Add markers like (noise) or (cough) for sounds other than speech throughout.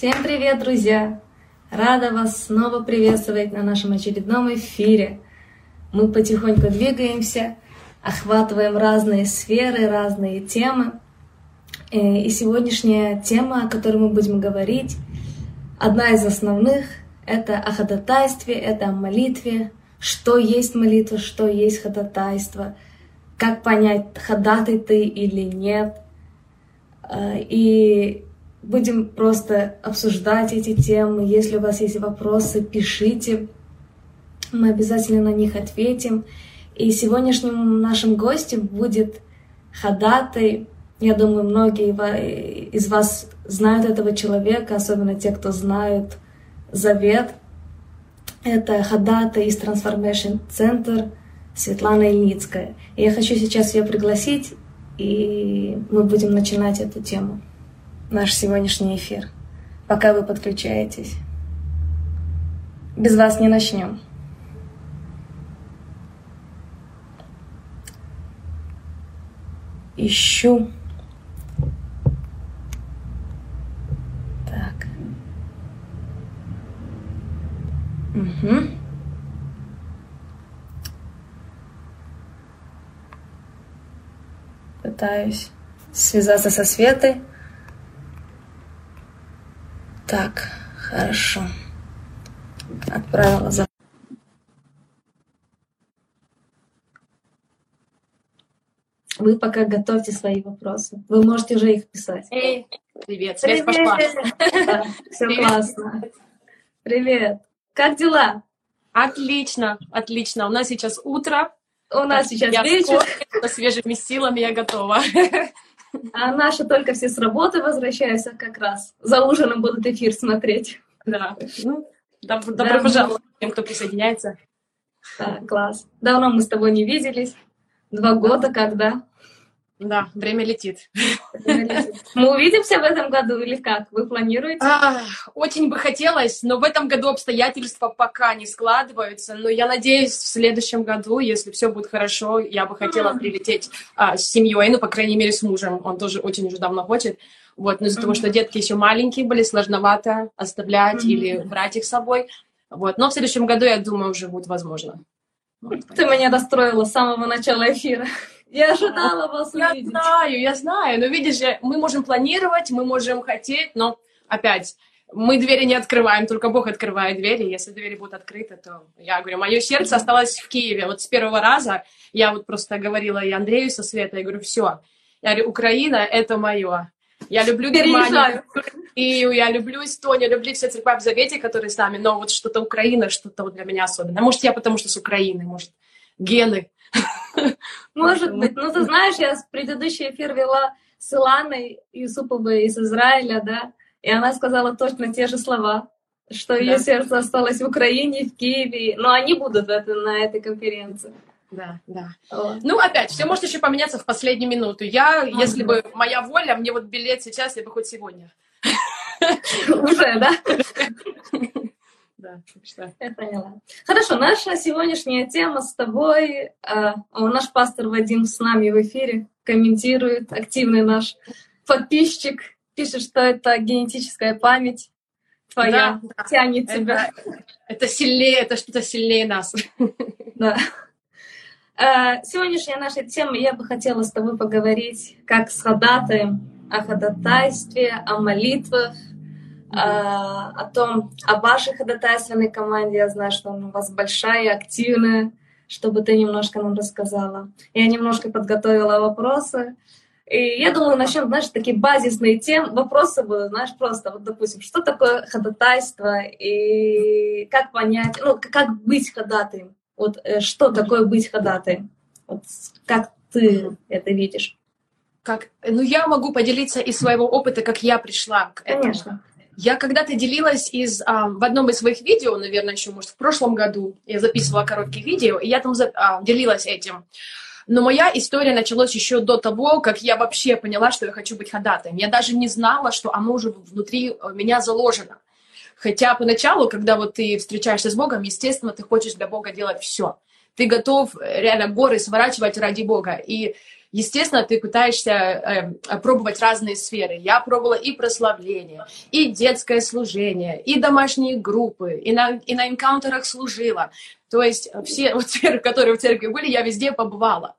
Всем привет, друзья! Рада вас снова приветствовать на нашем очередном эфире. Мы потихоньку двигаемся, охватываем разные сферы, разные темы. Э, и сегодняшняя тема, о которой мы будем говорить, одна из основных — это о ходатайстве, это о молитве, что есть молитва, что есть ходатайство, как понять, ходатай ты или нет. Э, и будем просто обсуждать эти темы. Если у вас есть вопросы, пишите. Мы обязательно на них ответим. И сегодняшним нашим гостем будет ходатай. Я думаю, многие из вас знают этого человека, особенно те, кто знают Завет. Это ходатай из Transformation Center Светлана Ильницкая. И я хочу сейчас ее пригласить, и мы будем начинать эту тему, наш сегодняшний эфир, пока вы подключаетесь. Без вас не начнем. Ищу. Так. Угу. Пытаюсь связаться со Светой. Так, хорошо. Отправила за Вы пока готовьте свои вопросы. Вы можете уже их писать. Эй, привет, связь привет. пошла. Да, все привет. классно. Привет. Как дела? Отлично, отлично. У нас сейчас утро. У нас сейчас я вечер. Со свежими силами я готова. А наши только все с работы возвращаются как раз. За ужином будут эфир смотреть. Да. Ну, добро, добро да, пожаловать тем, кто присоединяется. Да, класс. Давно мы с тобой не виделись. Два года когда? Да, время летит. (laughs) Мы увидимся в этом году или как? Вы планируете? А, очень бы хотелось, но в этом году обстоятельства пока не складываются. Но я надеюсь, в следующем году, если все будет хорошо, я бы хотела прилететь а, с семьей, ну, по крайней мере, с мужем. Он тоже очень уже давно хочет. Вот, но из-за того, что детки еще маленькие были, сложновато оставлять или брать их с собой. Вот, но в следующем году, я думаю, уже будет возможно. Ты меня расстроила с самого начала эфира. Я ожидала вас я увидеть. Я знаю, я знаю. Но видишь, мы можем планировать, мы можем хотеть, но опять, мы двери не открываем, только Бог открывает двери. Если двери будут открыты, то я говорю, мое сердце осталось в Киеве. Вот с первого раза я вот просто говорила и Андрею со Светой, я говорю, все. Я говорю, Украина — это мое. Я люблю Германию, и я люблю Эстонию, люблю все церкви в Завете, которые с нами, но вот что-то Украина, что-то вот для меня особенное. Может, я потому что с Украины, может, гены. (laughs) Может быть. Ну, ты знаешь, я предыдущий эфир вела с Иланой Юсуповой из Израиля, да, и она сказала точно те же слова, что ее сердце осталось в Украине, в Киеве, но они будут это, на этой конференции. Да, да. Вот. Ну, опять, все может еще поменяться в последнюю минуту. Я, ага. если бы моя воля, мне вот билет сейчас, я бы хоть сегодня. (laughs) Уже, да? (laughs) Да, Я поняла. Хорошо, наша сегодняшняя тема с тобой. Э, наш пастор Вадим с нами в эфире комментирует, активный наш подписчик, пишет, что это генетическая память твоя да, тянет да. тебя. Это, это сильнее, это что-то сильнее нас. Да. Э, сегодняшняя наша тема, я бы хотела с тобой поговорить как с ходатаем о ходатайстве, о молитвах, о, о том, о вашей ходатайственной команде. Я знаю, что она у вас большая и активная, чтобы ты немножко нам рассказала. Я немножко подготовила вопросы. И я думаю, начнем, знаешь, такие базисные темы, вопросы будут, знаешь, просто, вот, допустим, что такое ходатайство и как понять, ну, как быть ходатаем? Вот э, что такое быть ходатаем? Вот как ты это видишь? Как, ну, я могу поделиться из своего опыта, как я пришла к этому. Конечно. Я когда-то делилась из, а, в одном из своих видео, наверное, еще, может, в прошлом году, я записывала короткие видео, и я там а, делилась этим. Но моя история началась еще до того, как я вообще поняла, что я хочу быть ходатаем. Я даже не знала, что оно уже внутри э, меня заложено. Хотя поначалу, когда вот ты встречаешься с Богом, естественно, ты хочешь для Бога делать все. Ты готов реально горы сворачивать ради Бога. И естественно, ты пытаешься э, пробовать разные сферы. Я пробовала и прославление, и детское служение, и домашние группы, и на, и на энкаунтерах служила. То есть все (laughs) вот сферы, которые в церкви были, я везде побывала.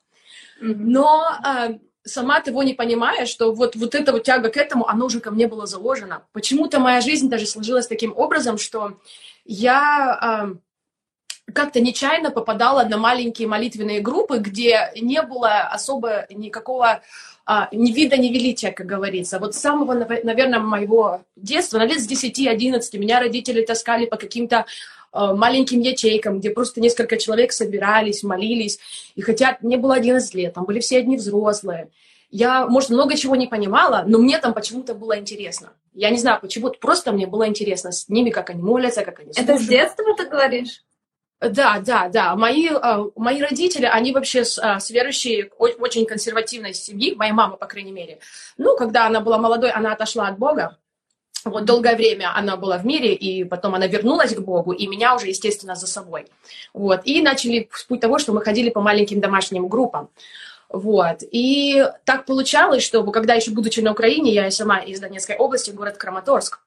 Но э, сама того не понимая, что вот, вот эта вот тяга к этому, она уже ко мне была заложена. Почему-то моя жизнь даже сложилась таким образом, что я... Э, как-то нечаянно попадала на маленькие молитвенные группы, где не было особо никакого а, ни вида, ни величия, как говорится. Вот с самого, наверное, моего детства, на лет с 10-11, меня родители таскали по каким-то а, маленьким ячейкам, где просто несколько человек собирались, молились. И хотя мне было 11 лет, там были все одни взрослые. Я, может, много чего не понимала, но мне там почему-то было интересно. Я не знаю, почему, просто мне было интересно с ними, как они молятся, как они служат. Это с детства ты говоришь? Да, да, да. Мои, а, мои родители, они вообще с, а, с верующей, очень консервативной семьи, моя мама, по крайней мере. Ну, когда она была молодой, она отошла от Бога. Вот долгое время она была в мире, и потом она вернулась к Богу, и меня уже, естественно, за собой. Вот. И начали с путь того, что мы ходили по маленьким домашним группам. Вот. И так получалось, что когда еще будучи на Украине, я сама из Донецкой области, город Краматорск,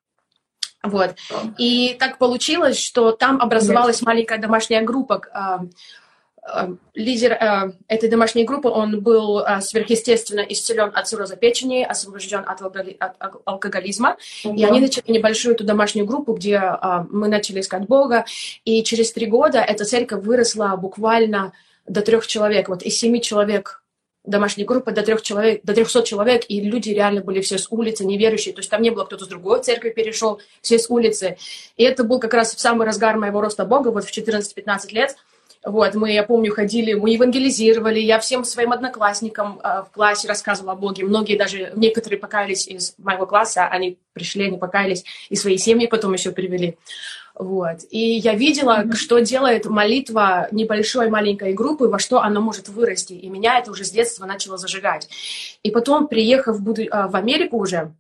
вот. И так получилось, что там образовалась маленькая домашняя группа. А, а, лидер а, этой домашней группы, он был сверхъестественно исцелен от цирроза печени, освобожден от алкоголизма. Угу. И они начали небольшую эту домашнюю группу, где мы начали искать Бога. И через три года эта церковь выросла буквально до трех человек. Вот из семи человек домашняя группа до трех человек, до трехсот человек, и люди реально были все с улицы, неверующие, то есть там не было кто-то с другой церкви перешел, все с улицы. И это был как раз в самый разгар моего роста Бога, вот в 14-15 лет. Вот, мы, я помню, ходили, мы евангелизировали, я всем своим одноклассникам э, в классе рассказывала о Боге. Многие даже, некоторые покаялись из моего класса, они пришли, они покаялись, и свои семьи потом еще привели. Вот. И я видела, mm-hmm. что делает молитва небольшой маленькой группы, во что она может вырасти. И меня это уже с детства начало зажигать. И потом, приехав в Америку уже,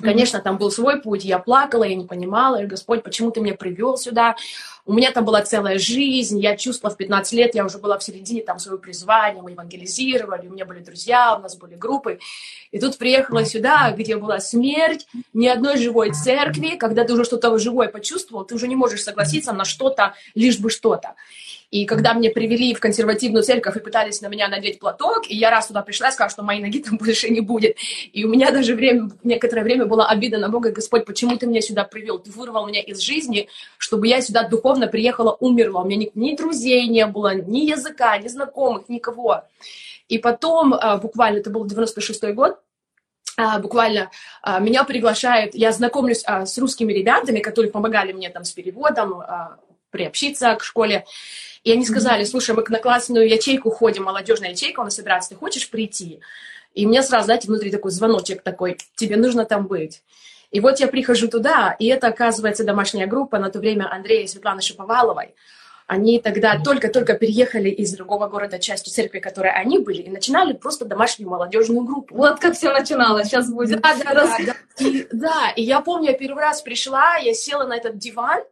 Конечно, там был свой путь, я плакала, я не понимала, и Господь, почему ты меня привел сюда? У меня там была целая жизнь, я чувствовала в 15 лет, я уже была в середине там своего призвания, мы евангелизировали, у меня были друзья, у нас были группы. И тут приехала сюда, где была смерть, ни одной живой церкви, когда ты уже что-то живое почувствовал, ты уже не можешь согласиться на что-то, лишь бы что-то. И когда мне привели в консервативную церковь и пытались на меня надеть платок, и я раз туда пришла и сказала, что моей ноги там (laughs) больше не будет. И у меня даже время, некоторое время была обида на Бога, Господь, почему ты меня сюда привел? Ты вырвал меня из жизни, чтобы я сюда духовно приехала, умерла. У меня ни, ни друзей не было, ни языка, ни знакомых, никого. И потом, а, буквально, это был 96-й год, а, буквально а, меня приглашают, я знакомлюсь с русскими ребятами, которые помогали мне там с переводом, приобщиться к школе. И они сказали, слушай, мы на классную ячейку ходим, молодежная ячейка у нас собирается, ты хочешь прийти? И мне сразу, знаете, внутри такой звоночек такой, тебе нужно там быть. И вот я прихожу туда, и это, оказывается, домашняя группа на то время Андрея и Светланы Шиповаловой. Они тогда только-только переехали из другого города, частью церкви, которой они были, и начинали просто домашнюю молодежную группу. Вот как все начиналось, сейчас будет. Да, да, да, да. И, да, и я помню, я первый раз пришла, я села на этот диван,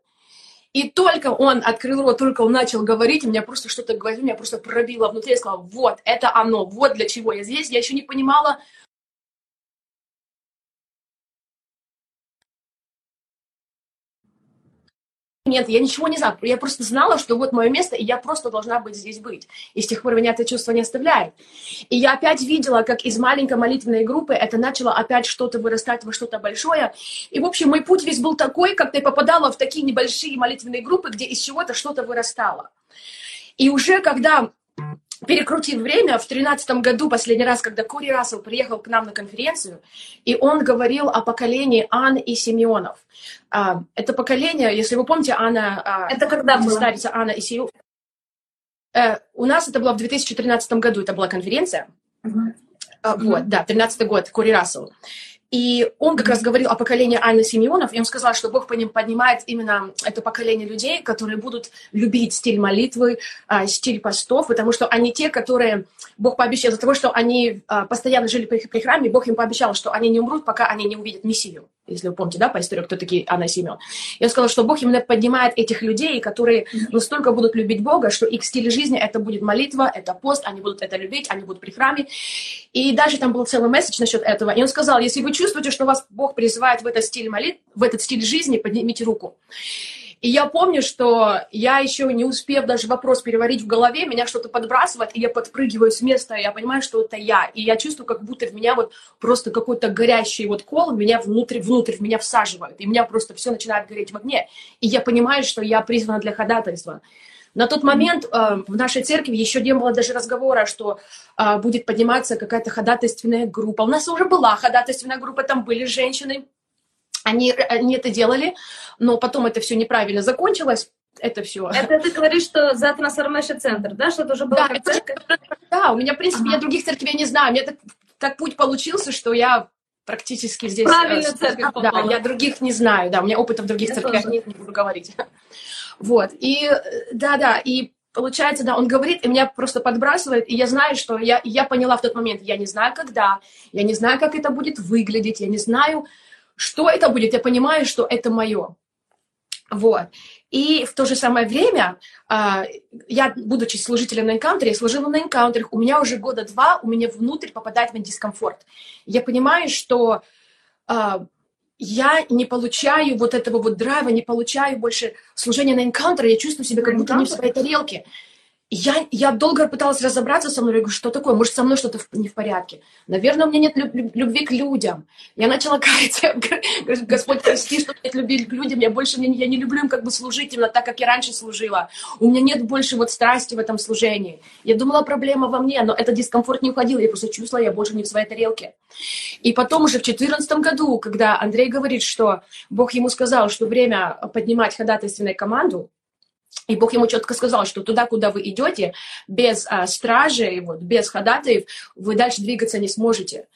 и только он открыл рот, только он начал говорить, у меня просто что-то говорил, меня просто пробило внутри. Я сказала, вот, это оно, вот для чего я здесь. Я еще не понимала, Нет, я ничего не знала. Я просто знала, что вот мое место, и я просто должна быть здесь быть. И с тех пор меня это чувство не оставляет. И я опять видела, как из маленькой молитвенной группы это начало опять что-то вырастать во что-то большое. И, в общем, мой путь весь был такой, как ты попадала в такие небольшие молитвенные группы, где из чего-то что-то вырастало. И уже когда перекрутив время, в тринадцатом году, последний раз, когда Кори Рассел приехал к нам на конференцию, и он говорил о поколении Ан и Симеонов. А, это поколение, если вы помните, Анна... А, это когда было? Старица Анна и Симеонов. Э, у нас это было в 2013 году, это была конференция. Uh-huh. Вот, да, 13 год, Кори Рассел. И он как раз говорил о поколении Анны Симеонов, и он сказал, что Бог по ним поднимает именно это поколение людей, которые будут любить стиль молитвы, а, стиль постов, потому что они те, которые Бог пообещал, из-за того, что они а, постоянно жили при, при храме, Бог им пообещал, что они не умрут, пока они не увидят Мессию. Если вы помните, да, по истории, кто такие Анна и Симеон. Я сказала, что Бог именно поднимает этих людей, которые настолько будут любить Бога, что их стиль жизни это будет молитва, это пост, они будут это любить, они будут при храме. И даже там был целый месседж насчет этого. И он сказал, если вы чувствуете, что вас Бог призывает в этот стиль молитв, в этот стиль жизни, поднимите руку. И я помню, что я еще не успев даже вопрос переварить в голове, меня что-то подбрасывает, и я подпрыгиваю с места, и я понимаю, что это я. И я чувствую, как будто в меня вот просто какой-то горящий вот кол меня внутрь, внутрь, в меня всаживают. И меня просто все начинает гореть в огне. И я понимаю, что я призвана для ходатайства. На тот момент э, в нашей церкви еще не было даже разговора, что э, будет подниматься какая-то ходатайственная группа. У нас уже была ходатайственная группа, там были женщины, они, они это делали, но потом это все неправильно закончилось. Это все. Это ты говоришь, что за трансформация центр, да? Что это уже было да, это, да, у меня, в принципе, ага. я других церквей не знаю. У меня так, так путь получился, что я практически здесь... Правильно э, церковь Да, я других не знаю, да, у меня опыта в других я церквях нет, не буду говорить. (laughs) Вот, и да-да, и получается, да, он говорит, и меня просто подбрасывает, и я знаю, что я, я поняла в тот момент, я не знаю, когда, я не знаю, как это будет выглядеть, я не знаю, что это будет, я понимаю, что это мое. Вот. И в то же самое время, а, я, будучи служителем на энкаунтере, я служила на энкаунтерах, у меня уже года два, у меня внутрь попадает в дискомфорт. Я понимаю, что а, я не получаю вот этого вот драйва, не получаю больше служения на энкаунтере, я чувствую себя как будто не в своей тарелке я, я долго пыталась разобраться со мной, я говорю, что такое, может, со мной что-то не в порядке. Наверное, у меня нет любви к людям. Я начала каяться, Господь, прости, что нет любви к людям, я больше не, я не люблю им как бы служить именно так, как я раньше служила. У меня нет больше вот страсти в этом служении. Я думала, проблема во мне, но этот дискомфорт не уходил, я просто чувствовала, я больше не в своей тарелке. И потом уже в 2014 году, когда Андрей говорит, что Бог ему сказал, что время поднимать ходатайственную команду, и Бог ему четко сказал, что туда, куда вы идете, без а, стражи, вот, без ходатаев, вы дальше двигаться не сможете.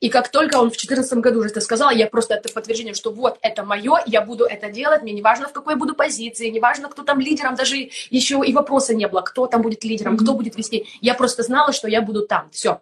И как только он в 2014 году уже это сказал, я просто это подтверждение, что вот это мое, я буду это делать, мне не важно, в какой я буду позиции, не важно, кто там лидером, даже еще и вопроса не было, кто там будет лидером, mm-hmm. кто будет вести. Я просто знала, что я буду там. Все.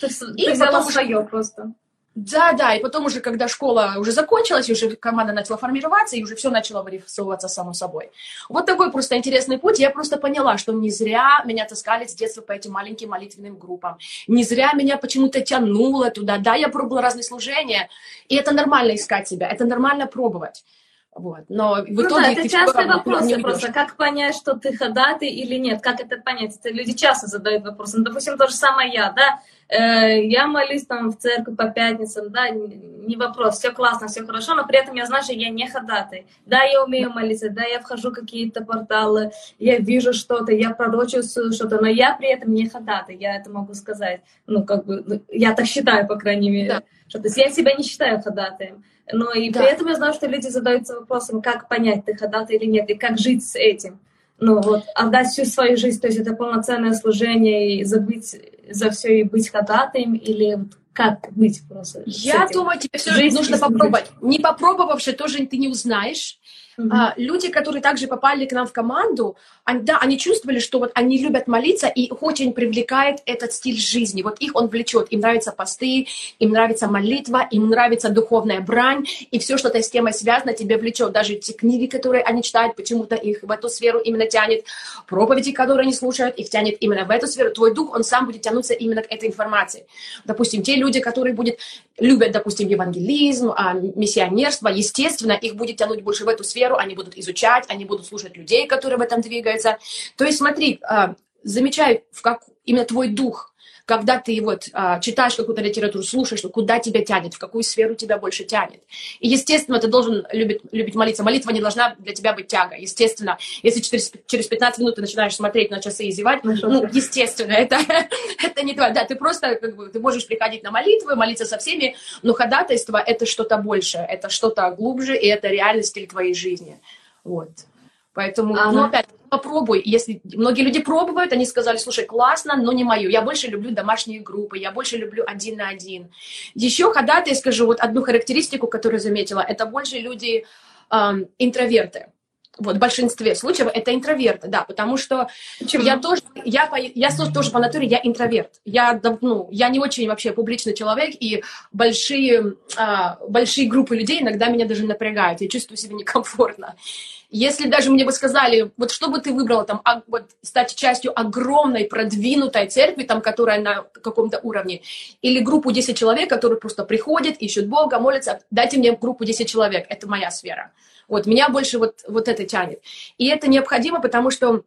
Ты, и ты потом свое просто. Да, да, и потом уже, когда школа уже закончилась, уже команда начала формироваться, и уже все начало вырисовываться само собой. Вот такой просто интересный путь. Я просто поняла, что не зря меня таскали с детства по этим маленьким молитвенным группам. Не зря меня почему-то тянуло туда. Да, я пробовала разные служения, и это нормально искать себя, это нормально пробовать. Вот. Но в ну итоге да, это частый вопрос просто, как понять, что ты ходатай или нет, как это понять? Это люди часто задают вопросы. Ну, допустим, то же самое я, да, э, я молюсь там в церкви по пятницам, да, не вопрос, все классно, все хорошо, но при этом я знаю, что я не ходатай. Да, я умею молиться, да, я вхожу в какие-то порталы, я вижу что-то, я пророчествую что-то, но я при этом не ходатай, я это могу сказать. Ну, как бы, ну, я так считаю, по крайней мере. Да. Что, то есть я себя не считаю ходатаем. Но и да. при этом я знаю, что люди задаются вопросом, как понять, ты ходатай или нет, и как жить с этим. Ну вот, отдать всю свою жизнь, то есть это полноценное служение, и забыть за все и быть ходатаем, или как быть просто? Я думаю, тебе все же нужно попробовать. Не попробовавши, тоже ты не узнаешь. Mm-hmm. Люди, которые также попали к нам в команду, они, да, они чувствовали, что вот они любят молиться, и очень привлекает этот стиль жизни. Вот их он влечет. Им нравятся посты, им нравится молитва, им нравится духовная брань, и все, что-то с темой связано, тебе влечет. Даже те книги, которые они читают, почему-то их в эту сферу именно тянет. Проповеди, которые они слушают, их тянет именно в эту сферу. Твой дух, он сам будет тянуться именно к этой информации. Допустим, те люди, которые будет, любят, допустим, евангелизм, а, миссионерство, естественно, их будет тянуть больше в эту сферу, сферу, они будут изучать, они будут слушать людей, которые в этом двигаются. То есть смотри, а, замечай, в как именно твой дух, когда ты вот а, читаешь какую-то литературу, слушаешь, куда тебя тянет, в какую сферу тебя больше тянет. И, естественно, ты должен любить, любить молиться. Молитва не должна для тебя быть тяга. Естественно, если через, через 15 минут ты начинаешь смотреть на часы и зевать, ну, ну естественно, (laughs) это, это не твое. Да, ты просто, как бы, ты можешь приходить на молитвы, молиться со всеми, но ходатайство — это что-то большее, это что-то глубже, и это реальность твоей жизни. Вот. Поэтому, ага. ну, опять, попробуй. Если многие люди пробуют, они сказали, слушай, классно, но не мою. Я больше люблю домашние группы, я больше люблю один на один. Еще ходатай, скажу, вот одну характеристику, которую заметила, это больше люди эм, интроверты. вот в большинстве случаев это интроверты, да, потому что Почему? я тоже, я, я тоже по натуре, я интроверт. Я, ну, я не очень вообще публичный человек, и большие, а, большие группы людей иногда меня даже напрягают, я чувствую себя некомфортно. Если даже мне бы сказали, вот что бы ты выбрала, там, а, вот, стать частью огромной, продвинутой церкви, там, которая на каком-то уровне, или группу 10 человек, которые просто приходят, ищут Бога, молятся, дайте мне группу 10 человек, это моя сфера. Вот, меня больше вот, вот это тянет. И это необходимо, потому что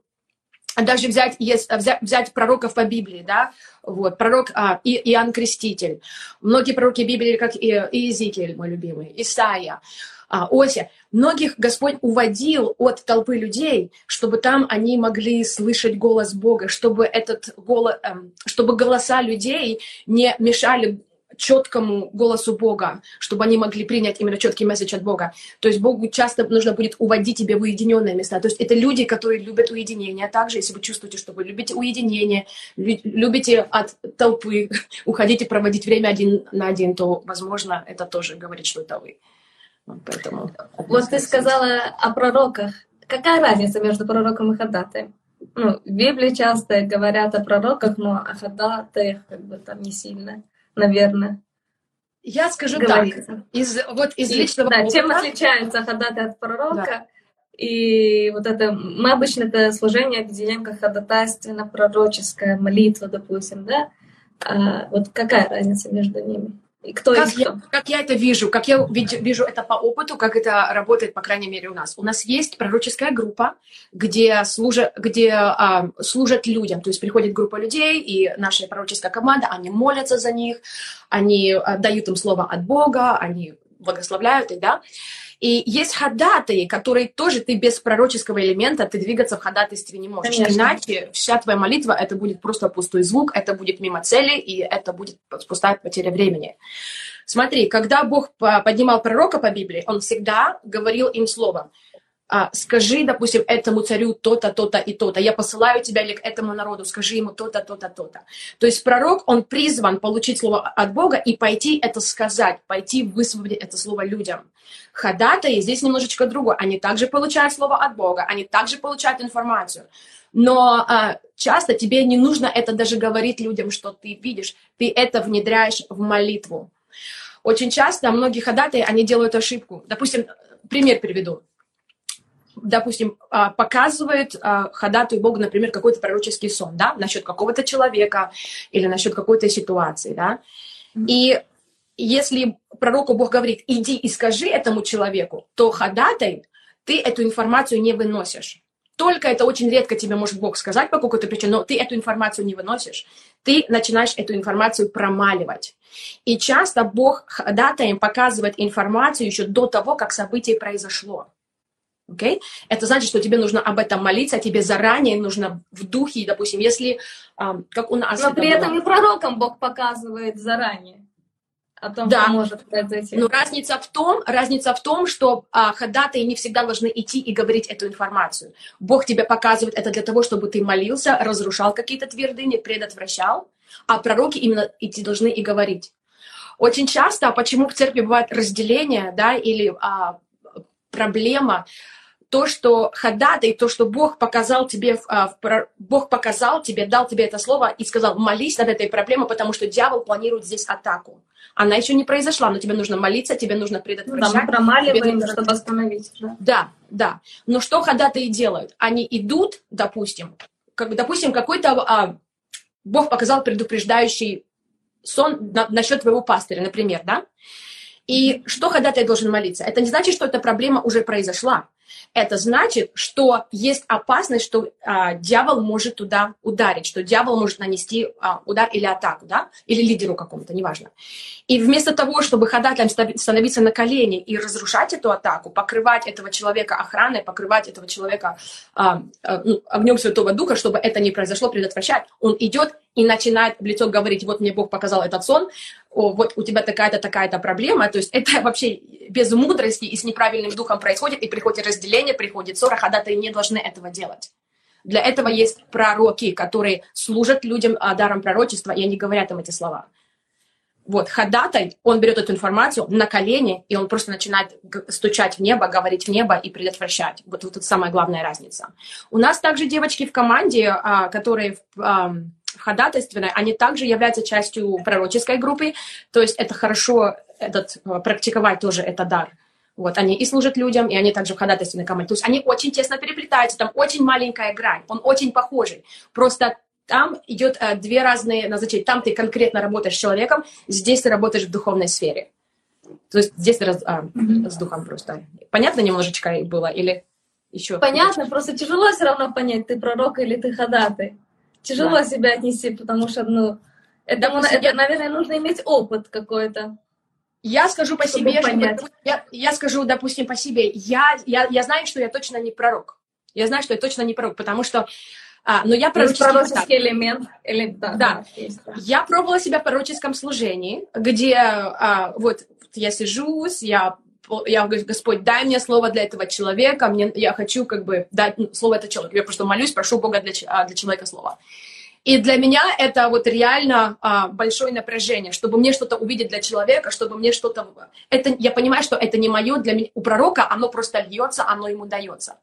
даже взять, есть, взять, взять пророков по Библии, да, вот, пророк а, и, Иоанн Креститель, многие пророки Библии, как и, Иезекииль, мой любимый, Исаия, а, Ося, многих Господь уводил от толпы людей, чтобы там они могли слышать голос Бога, чтобы этот голос, эм, чтобы голоса людей не мешали четкому голосу Бога, чтобы они могли принять именно четкий месседж от Бога. То есть Богу часто нужно будет уводить тебя в уединенные места. То есть это люди, которые любят уединение. Также, если вы чувствуете, что вы любите уединение, любите от толпы (laughs) уходить и проводить время один на один, то, возможно, это тоже говорит, что это вы. Поэтому, вот ты сказала о пророках. Какая разница между пророком и ходатаем? Ну, в Библии часто говорят о пророках, но о ходатаях как бы там не сильно наверное. Я скажу говорится. так, из, вот из и, личного да, Чем отличается ходатай от пророка? Да. И вот это, мы обычно это служение объединяем как ходатайственно-пророческая молитва, допустим, да? А вот какая разница между ними? Кто как, я, как я это вижу, как я вижу это по опыту, как это работает, по крайней мере, у нас. У нас есть пророческая группа, где, служат, где а, служат людям. То есть приходит группа людей, и наша пророческая команда, они молятся за них, они а, дают им слово от Бога, они благословляют их, да. И есть ходатаи, которые тоже ты без пророческого элемента, ты двигаться в ходатайстве не можешь. Конечно. Иначе вся твоя молитва, это будет просто пустой звук, это будет мимо цели, и это будет пустая потеря времени. Смотри, когда Бог поднимал пророка по Библии, он всегда говорил им словом скажи, допустим, этому царю то-то, то-то и то-то, я посылаю тебя или к этому народу, скажи ему то-то, то-то, то-то. То есть пророк, он призван получить слово от Бога и пойти это сказать, пойти высвободить это слово людям. Ходатаи здесь немножечко другое. Они также получают слово от Бога, они также получают информацию. Но а, часто тебе не нужно это даже говорить людям, что ты видишь. Ты это внедряешь в молитву. Очень часто многие ходатаи, они делают ошибку. Допустим, пример приведу допустим, а, показывает а, ходатую Богу, например, какой-то пророческий сон, да, насчет какого-то человека или насчет какой-то ситуации, да, и если пророку Бог говорит, иди и скажи этому человеку, то ходатай, ты эту информацию не выносишь. Только это очень редко тебе может Бог сказать по какой-то причине, но ты эту информацию не выносишь. Ты начинаешь эту информацию промаливать. И часто Бог ходатаем показывает информацию еще до того, как событие произошло. Okay? Это значит, что тебе нужно об этом молиться, а тебе заранее нужно в духе, допустим, если, как у нас... Но при этом было... и пророкам Бог показывает заранее о том, да. что может произойти. Но разница в том, разница в том, что а, ходатаи не всегда должны идти и говорить эту информацию. Бог тебе показывает это для того, чтобы ты молился, разрушал какие-то твердыни, предотвращал, а пророки именно идти должны и говорить. Очень часто, почему в церкви бывает разделение, да, или а, проблема, то, что ходатай, то, что Бог показал тебе, а, Бог показал тебе, дал тебе это слово и сказал, молись над этой проблемой, потому что дьявол планирует здесь атаку. Она еще не произошла, но тебе нужно молиться, тебе нужно предотвращать. Да, мы промаливаем, нужно... чтобы остановить. Да? да, да. Но что ходатаи делают? Они идут, допустим, как, допустим, какой-то а, Бог показал предупреждающий сон на, насчет твоего пастыря, например, да? И что ходатай должен молиться? Это не значит, что эта проблема уже произошла это значит, что есть опасность, что а, дьявол может туда ударить, что дьявол может нанести а, удар или атаку, да, или лидеру какому-то, неважно. И вместо того, чтобы ходателям становиться на колени и разрушать эту атаку, покрывать этого человека охраной, покрывать этого человека а, а, ну, огнем Святого Духа, чтобы это не произошло, предотвращать, он идет и начинает в лицо говорить, вот мне Бог показал этот сон, о, вот у тебя такая-то, такая-то проблема. То есть это вообще без мудрости и с неправильным духом происходит, и приходит разделение, приходит ссора, ходатаи не должны этого делать. Для этого есть пророки, которые служат людям а, даром пророчества, и они говорят им эти слова. Вот, ходатай, он берет эту информацию на колени, и он просто начинает стучать в небо, говорить в небо и предотвращать. Вот, вот это самая главная разница. У нас также девочки в команде, а, которые ходатайственные, они также являются частью пророческой группы, то есть это хорошо этот, а, практиковать тоже это дар. Вот, они и служат людям, и они также в ходатайственной команде. То есть они очень тесно переплетаются, там очень маленькая грань, он очень похожий. Просто там идет э, две разные назначения. Там ты конкретно работаешь с человеком, здесь ты работаешь в духовной сфере. То есть здесь раз, а, mm-hmm. с духом просто. Понятно немножечко было или еще? Понятно, просто тяжело все равно понять, ты пророк или ты ходатай. Тяжело да. себя отнести, потому что, ну, это, Допустим, это, я... наверное, нужно иметь опыт какой-то. Я скажу по себе, что, я, я скажу, допустим, по себе. Я, я, я знаю, что я точно не пророк. Я знаю, что я точно не пророк, потому что а, но я пророческий, пророческий элемент. Или, да, да. Есть, да. Я пробовала себя в пророческом служении, где а, вот я сижусь, я я говорю, Господь, дай мне слово для этого человека, мне, я хочу как бы дать ну, слово это человеку. Я просто молюсь, прошу Бога для, а, для человека слова. И для меня это вот реально а, большое напряжение, чтобы мне что-то увидеть для человека, чтобы мне что-то... Это, я понимаю, что это не мое для меня. У пророка оно просто льется, оно ему дается.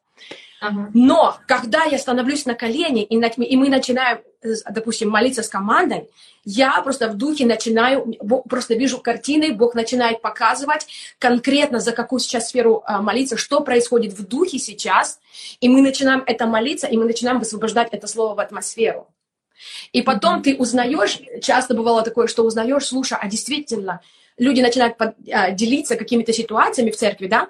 Но когда я становлюсь на колени, и, и мы начинаем, допустим, молиться с командой, я просто в духе начинаю, просто вижу картины, Бог начинает показывать конкретно, за какую сейчас сферу а, молиться, что происходит в духе сейчас, и мы начинаем это молиться, и мы начинаем высвобождать это слово в атмосферу. И потом mm-hmm. ты узнаешь, часто бывало такое, что узнаешь, слушай, а действительно, люди начинают а, делиться какими-то ситуациями в церкви, да,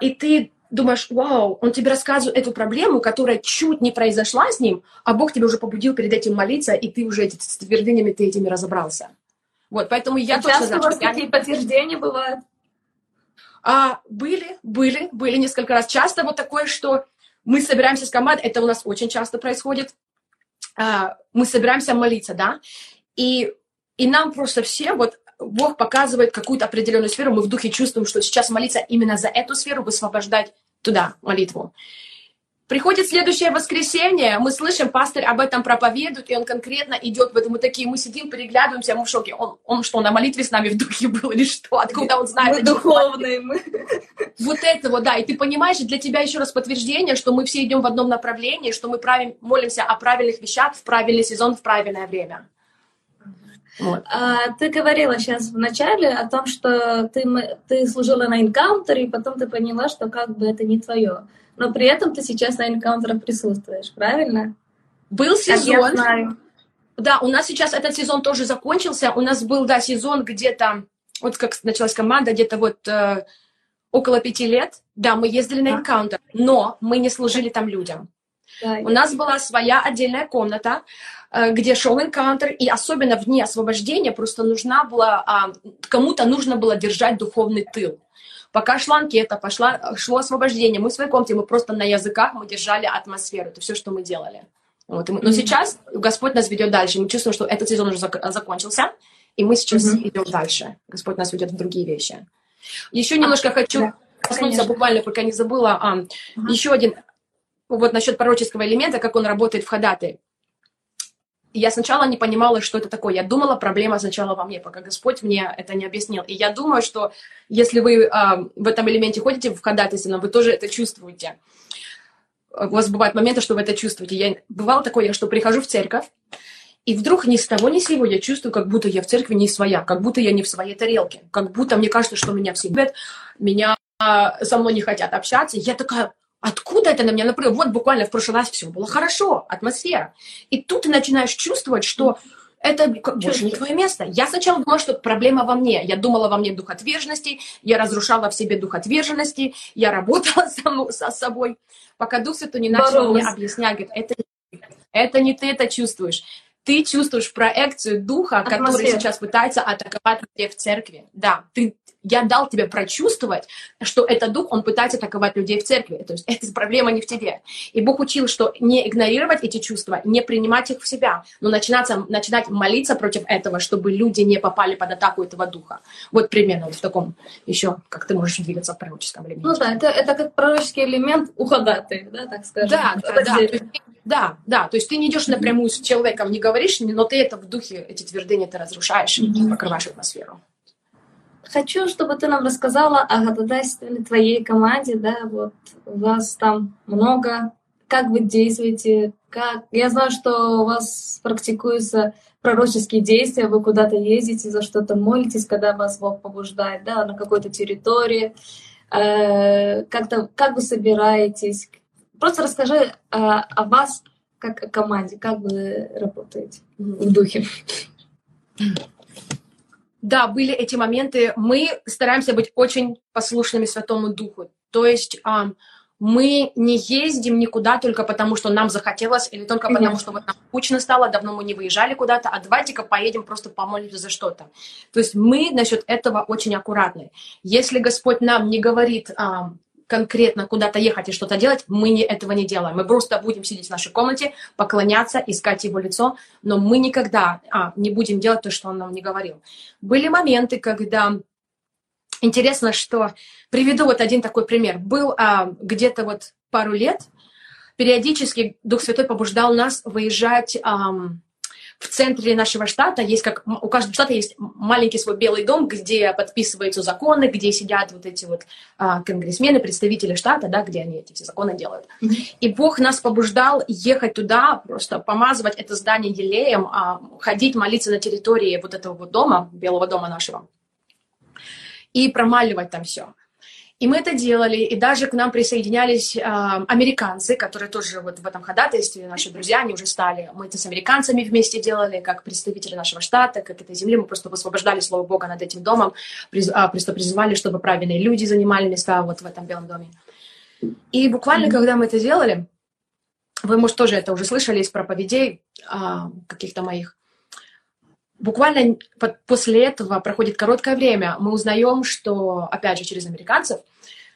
и ты думаешь, вау, он тебе рассказывает эту проблему, которая чуть не произошла с ним, а Бог тебя уже побудил перед этим молиться, и ты уже с твердынями ты этими разобрался. Вот, поэтому я а точно знаю, что... какие подтверждения бывают? А, были, были, были несколько раз. Часто вот такое, что мы собираемся с командой, это у нас очень часто происходит, а, мы собираемся молиться, да, и, и нам просто все вот Бог показывает какую-то определенную сферу, мы в духе чувствуем, что сейчас молиться именно за эту сферу, высвобождать туда молитву. Приходит следующее воскресенье, мы слышим, пастор об этом проповедует, и он конкретно идет в этом. Мы такие, мы сидим, переглядываемся, мы в шоке. Он, он что, на молитве с нами в духе был или что? Откуда он знает? Мы духовные. Мы. Вот это вот, да. И ты понимаешь, для тебя еще раз подтверждение, что мы все идем в одном направлении, что мы правим, молимся о правильных вещах в правильный сезон, в правильное время. Вот. А, ты говорила сейчас в начале о том, что ты, ты служила на энкаунтере, и потом ты поняла, что как бы это не твое. Но при этом ты сейчас на энкаунтерах присутствуешь, правильно? Был сезон. я знаю. Да, у нас сейчас этот сезон тоже закончился. У нас был, да, сезон где-то, вот как началась команда, где-то вот э, около пяти лет. Да, мы ездили на энкаунтер, но мы не служили там людям. Да, у нас была своя отдельная комната, где шел энкаунтер, и особенно в дни освобождения просто нужна была, а, кому-то нужно было держать духовный тыл. Пока шла анкета, пошла, шло освобождение, мы в своей комнате, мы просто на языках, мы держали атмосферу, это все, что мы делали. Вот, но mm-hmm. сейчас Господь нас ведет дальше, мы чувствуем, что этот сезон уже зак- закончился, и мы сейчас mm-hmm. идем дальше. Господь нас ведет в другие вещи. Еще немножко а, хочу да, коснуться, буквально, пока не забыла, а, uh-huh. еще один, вот насчет пророческого элемента, как он работает в ходатай я сначала не понимала, что это такое. Я думала, проблема сначала во мне, пока Господь мне это не объяснил. И я думаю, что если вы э, в этом элементе ходите в ходатайственно, вы тоже это чувствуете. У вас бывают моменты, что вы это чувствуете. Я, бывало такое, что прихожу в церковь, и вдруг ни с того ни с сего я чувствую, как будто я в церкви не своя, как будто я не в своей тарелке, как будто мне кажется, что меня все любят, меня э, со мной не хотят общаться. Я такая, Откуда это на меня напрыгнуло? Вот буквально в прошлый раз все было хорошо, атмосфера. И тут ты начинаешь чувствовать, что это больше не твое место. Я сначала думала, что проблема во мне. Я думала во мне дух отверженности, я разрушала в себе дух отверженности, я работала (laughs) само, со собой, пока Дух Святой не начал Боролась. мне объяснять, говорит, это, это не ты это чувствуешь. Ты чувствуешь проекцию духа, Атмосфера. который сейчас пытается атаковать тебя в церкви. Да, ты, я дал тебе прочувствовать, что этот дух, он пытается атаковать людей в церкви. То есть эта проблема не в тебе. И Бог учил, что не игнорировать эти чувства, не принимать их в себя, но начинаться, начинать молиться против этого, чтобы люди не попали под атаку этого духа. Вот примерно вот в таком еще, как ты можешь двигаться в пророческом элементе. Ну да, это, это как пророческий элемент у да, так скажем. Да, да, да. Да, да, то есть ты не идешь напрямую с человеком, не говоришь, но ты это в духе, эти твердыни ты разрушаешь, mm-hmm. покрываешь атмосферу. Хочу, чтобы ты нам рассказала о гадательстве твоей команде, да, вот у вас там много, как вы действуете, как... Я знаю, что у вас практикуются пророческие действия, вы куда-то ездите, за что-то молитесь, когда вас Бог побуждает, да, на какой-то территории, э, как-то, как вы собираетесь, Просто расскажи э, о вас как о команде, как вы работаете в духе. Да, были эти моменты. Мы стараемся быть очень послушными Святому Духу. То есть um, мы не ездим никуда только потому, что нам захотелось, или только Конечно. потому, что вот нам скучно стало, давно мы не выезжали куда-то, а давайте-ка поедем просто помолимся за что-то. То есть мы насчет этого очень аккуратны. Если Господь нам не говорит, um, конкретно куда-то ехать и что-то делать, мы не, этого не делаем. Мы просто будем сидеть в нашей комнате, поклоняться, искать его лицо, но мы никогда а, не будем делать то, что он нам не говорил. Были моменты, когда интересно, что приведу вот один такой пример. Был а, где-то вот пару лет, периодически Дух Святой побуждал нас выезжать а, в центре нашего штата есть как у каждого штата есть маленький свой белый дом, где подписываются законы, где сидят вот эти вот а, конгрессмены, представители штата, да, где они эти все законы делают. И Бог нас побуждал ехать туда, просто помазывать это здание елеем, а, ходить молиться на территории вот этого вот дома, белого дома нашего, и промаливать там все. И мы это делали, и даже к нам присоединялись э, американцы, которые тоже вот в этом ходатайстве, наши друзья, они уже стали. Мы это с американцами вместе делали, как представители нашего штата, как этой земли. Мы просто высвобождали Слово Бога над этим домом, приз, а, просто призывали, чтобы правильные люди занимали места вот в этом Белом доме. И буквально, mm-hmm. когда мы это делали, вы, может, тоже это уже слышали из проповедей э, каких-то моих, буквально после этого проходит короткое время, мы узнаем, что, опять же, через американцев,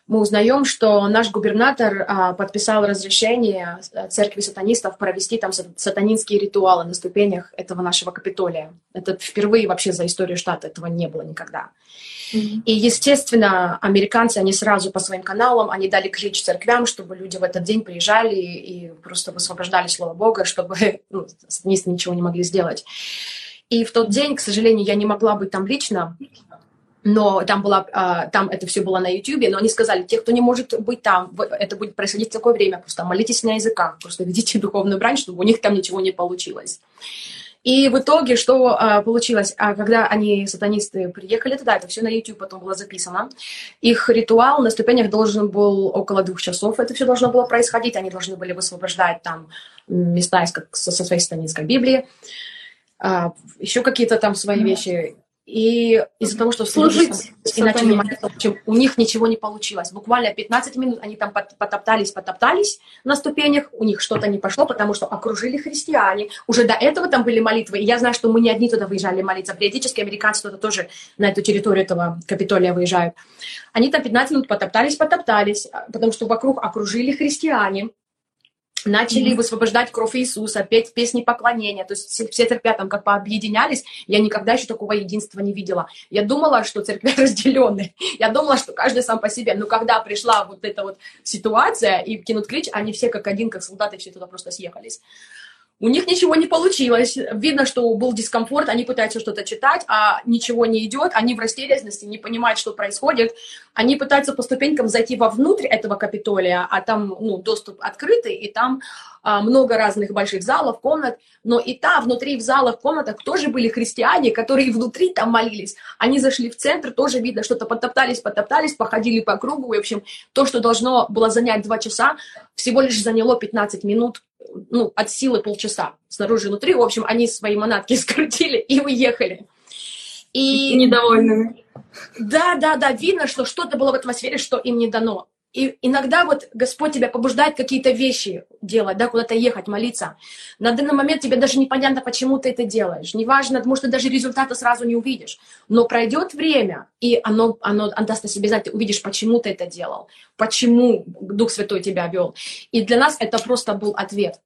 мы узнаем, что наш губернатор а, подписал разрешение э, церкви сатанистов провести там сатанинские ритуалы на ступенях этого нашего Капитолия. Это впервые вообще за историю штата этого не было никогда. Mm-hmm. И, естественно, американцы, они сразу по своим каналам, они дали клич церквям, чтобы люди в этот день приезжали и просто высвобождали Слово Бога, чтобы (laughs) ну, сатанисты ничего не могли сделать. И в тот день, к сожалению, я не могла быть там лично, но там, была, а, там это все было на YouTube, но они сказали, те, кто не может быть там, это будет происходить в такое время, просто молитесь на языках, просто ведите (laughs) духовную брань, чтобы у них там ничего не получилось. И в итоге, что а, получилось, а, когда они, сатанисты, приехали туда, это все на YouTube потом было записано, их ритуал на ступенях должен был около двух часов, это все должно было происходить, они должны были высвобождать там места из, со, со своей станинской Библии а, еще какие-то там свои вещи. И из-за того, что служить и начали молиться, у них ничего не получилось. Буквально 15 минут они там потоптались, потоптались на ступенях, у них что-то не пошло, потому что окружили христиане. Уже до этого там были молитвы. И я знаю, что мы не одни туда выезжали молиться. Периодически американцы туда тоже на эту территорию этого Капитолия выезжают. Они там 15 минут потоптались, потоптались, потому что вокруг окружили христиане начали mm-hmm. высвобождать кровь Иисуса, петь песни поклонения. То есть все, все церкви там как бы объединялись. Я никогда еще такого единства не видела. Я думала, что церкви (laughs) разделены. Я думала, что каждый сам по себе. Но когда пришла вот эта вот ситуация и кинут клич, они все как один, как солдаты, все туда просто съехались. У них ничего не получилось. Видно, что был дискомфорт, они пытаются что-то читать, а ничего не идет, они в растерянности, не понимают, что происходит. Они пытаются по ступенькам зайти вовнутрь этого Капитолия, а там ну, доступ открытый, и там а, много разных больших залов, комнат. Но и там, внутри в залах, комнатах тоже были христиане, которые внутри там молились. Они зашли в центр, тоже видно, что-то потоптались, потоптались, походили по кругу. В общем, то, что должно было занять два часа, всего лишь заняло 15 минут ну, от силы полчаса снаружи и внутри. В общем, они свои манатки (laughs) скрутили и уехали. И... Недовольными. Да, да, да, видно, что что-то было в атмосфере, что им не дано. И иногда вот Господь тебя побуждает какие-то вещи делать, да, куда-то ехать, молиться. На данный момент тебе даже непонятно, почему ты это делаешь. Неважно, может, ты даже результата сразу не увидишь. Но пройдет время, и оно, оно даст о себе знать, ты увидишь, почему ты это делал, почему Дух Святой тебя вел. И для нас это просто был ответ.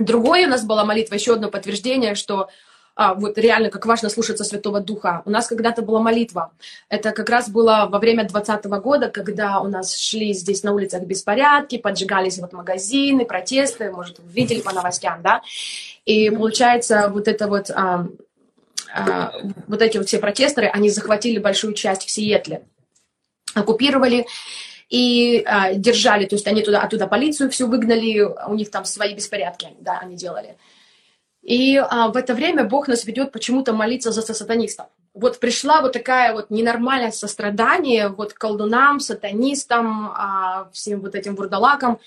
Другое у нас была молитва, еще одно подтверждение, что вот реально, как важно слушаться Святого Духа. У нас когда-то была молитва. Это как раз было во время 20 года, когда у нас шли здесь на улицах беспорядки, поджигались вот магазины, протесты, может, вы видели по новостям, да? И получается, вот это вот, а, а, вот эти вот все протесторы, они захватили большую часть в Сиэтле, оккупировали и а, держали, то есть они туда, оттуда полицию всю выгнали, у них там свои беспорядки, да, они делали. И а, в это время Бог нас ведет почему-то молиться за сатанистов. Вот пришла вот такая вот ненормальное сострадание вот колдунам, сатанистам, а, всем вот этим вурдалакам.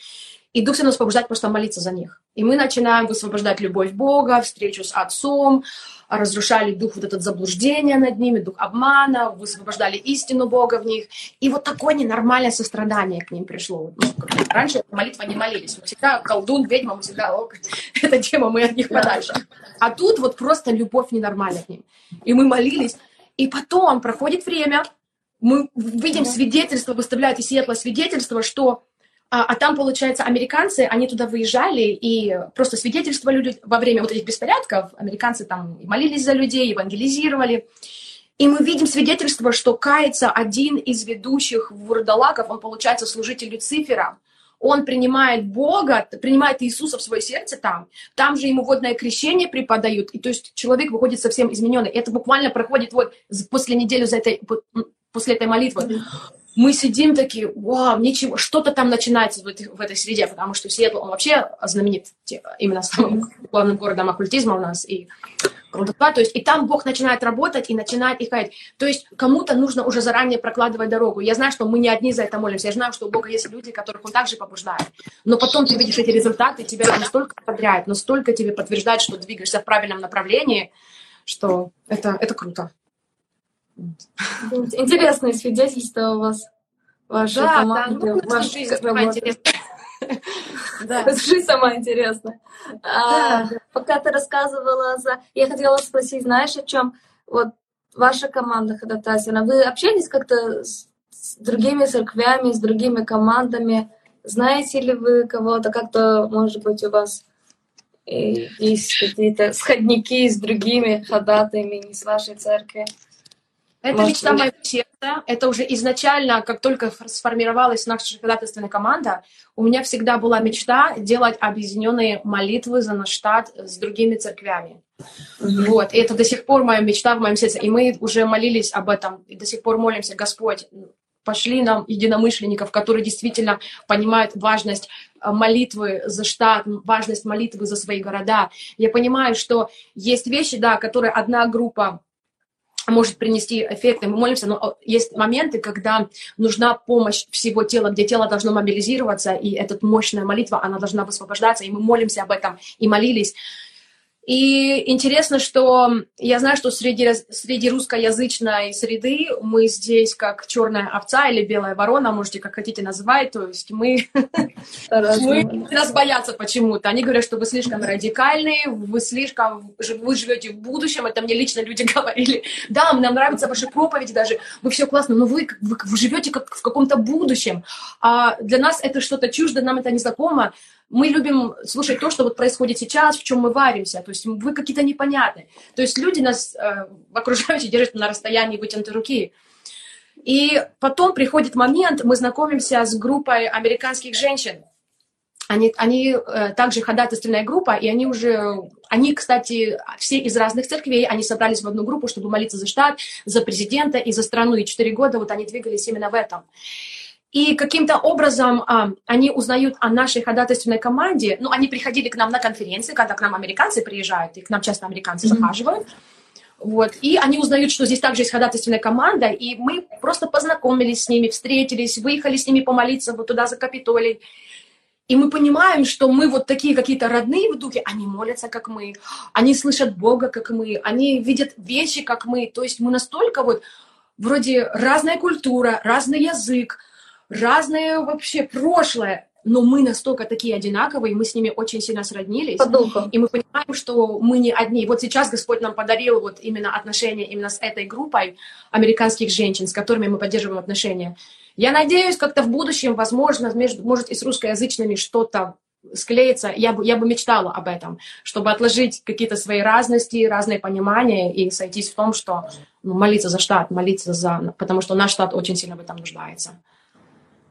И Дух нас побуждает просто молиться за них. И мы начинаем высвобождать любовь Бога, встречу с Отцом, разрушали дух вот этот заблуждения над ними, дух обмана, высвобождали истину Бога в них. И вот такое ненормальное сострадание к ним пришло. Ну, раньше молитва не молились. Мы всегда колдун, ведьма, мы всегда, о, (laughs) эта тема, мы от них подальше. А тут вот просто любовь ненормальная к ним. И мы молились. И потом проходит время, мы видим свидетельство, выставляют из Сиэтла свидетельство, что а, а там, получается, американцы, они туда выезжали и просто свидетельствовали во время вот этих беспорядков. Американцы там молились за людей, евангелизировали. И мы видим свидетельство, что кается один из ведущих вурдалаков, он, получается, служитель Люцифера. Он принимает Бога, принимает Иисуса в свое сердце там. Там же ему водное крещение преподают. И то есть человек выходит совсем измененный. Это буквально проходит вот после недели за этой, после этой молитвы мы сидим такие, вау, ничего, что-то там начинается в этой, в этой среде, потому что Сиэтл, он вообще знаменит именно самым главным городом оккультизма у нас и колдовства, то есть и там Бог начинает работать и начинает их ходить. То есть кому-то нужно уже заранее прокладывать дорогу. Я знаю, что мы не одни за это молимся, я знаю, что у Бога есть люди, которых Он также побуждает. Но потом ты видишь эти результаты, тебя настолько подряд, настолько тебе подтверждает, что двигаешься в правильном направлении, что это, это круто. Интересное свидетельство у вас. Ваша да, команда, да, ну, ваша интересная. Да. Жизнь сама интересная. (laughs) А, пока ты рассказывала за... Я хотела спросить, знаешь, о чем? Вот ваша команда ходатайственная. Вы общались как-то с, с другими церквями, с другими командами? Знаете ли вы кого-то? Как-то, может быть, у вас есть какие-то сходники с другими ходатаями, не с вашей церкви? Это Может, мечта моего сердца. Это уже изначально, как только сформировалась наша ходатайственная команда, у меня всегда была мечта делать объединенные молитвы за наш штат с другими церквями. Mm-hmm. Вот. И это до сих пор моя мечта в моем сердце. И мы уже молились об этом. И до сих пор молимся, Господь, пошли нам единомышленников, которые действительно понимают важность э, молитвы за штат, важность молитвы за свои города. Я понимаю, что есть вещи, да, которые одна группа может принести эффекты, мы молимся, но есть моменты, когда нужна помощь всего тела, где тело должно мобилизироваться, и эта мощная молитва, она должна высвобождаться, и мы молимся об этом, и молились. И интересно, что я знаю, что среди, среди русскоязычной среды мы здесь как черная овца или белая ворона, можете как хотите называть, то есть мы, (laughs) мы нас боятся почему-то. Они говорят, что вы слишком радикальные, вы слишком, вы живете в будущем, это мне лично люди (laughs) говорили. Да, нам нравятся ваши проповеди даже, вы все классно, но вы, вы, вы живете как в каком-то будущем. А для нас это что-то чуждо, нам это не знакомо мы любим слушать то, что вот происходит сейчас, в чем мы варимся. То есть вы какие-то непонятные. То есть люди нас э, окружающие (laughs) держат на расстоянии вытянутой руки. И потом приходит момент, мы знакомимся с группой американских женщин. Они, они э, также ходатайственная группа, и они уже, они, кстати, все из разных церквей, они собрались в одну группу, чтобы молиться за штат, за президента и за страну. И четыре года вот они двигались именно в этом. И каким-то образом а, они узнают о нашей ходатайственной команде. Ну, они приходили к нам на конференции, когда к нам американцы приезжают, и к нам часто американцы mm-hmm. захаживают. Вот. И они узнают, что здесь также есть ходатайственная команда, и мы просто познакомились с ними, встретились, выехали с ними помолиться вот туда за Капитолий. И мы понимаем, что мы вот такие какие-то родные в духе, они молятся, как мы, они слышат Бога, как мы, они видят вещи, как мы. То есть мы настолько вот вроде разная культура, разный язык, разное вообще прошлое, но мы настолько такие одинаковые, мы с ними очень сильно сроднились. По духу. И мы понимаем, что мы не одни. Вот сейчас Господь нам подарил вот именно отношения именно с этой группой американских женщин, с которыми мы поддерживаем отношения. Я надеюсь, как-то в будущем, возможно, между, может и с русскоязычными что-то склеится. Я бы, я бы мечтала об этом, чтобы отложить какие-то свои разности, разные понимания и сойтись в том, что ну, молиться за штат, молиться за... Потому что наш штат очень сильно в этом нуждается.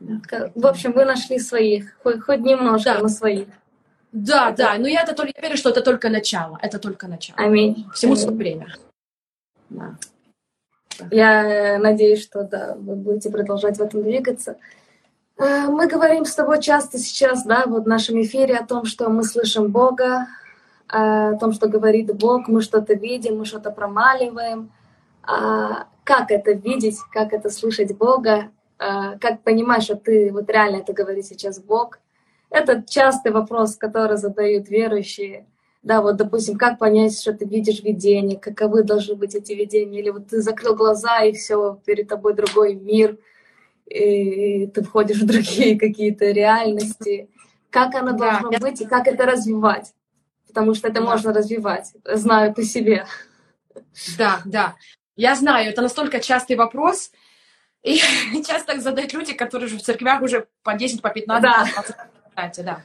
В общем, вы нашли своих, хоть, хоть немножко, да. но своих. Да, это... да, но я, это, только, я верю, что это только начало, это только начало. Аминь. Всему Аминь. свое время. Да. Я э, надеюсь, что да, вы будете продолжать в этом двигаться. Э, мы говорим с тобой часто сейчас, да, вот в нашем эфире о том, что мы слышим Бога, э, о том, что говорит Бог, мы что-то видим, мы что-то промаливаем. А как это видеть, как это слышать Бога, как понимать, что ты вот реально это говорит сейчас Бог. Это частый вопрос, который задают верующие. Да, вот, допустим, как понять, что ты видишь видение, каковы должны быть эти видения, или вот ты закрыл глаза, и все, перед тобой другой мир, и ты входишь в другие какие-то реальности. Как оно да. должно быть, и как это развивать? Потому что это да. можно развивать, знаю по себе. Да, да. Я знаю, это настолько частый вопрос, и (laughs) часто так задают люди, которые уже в церквях уже по 10, по 15, да. по 20, кстати, да.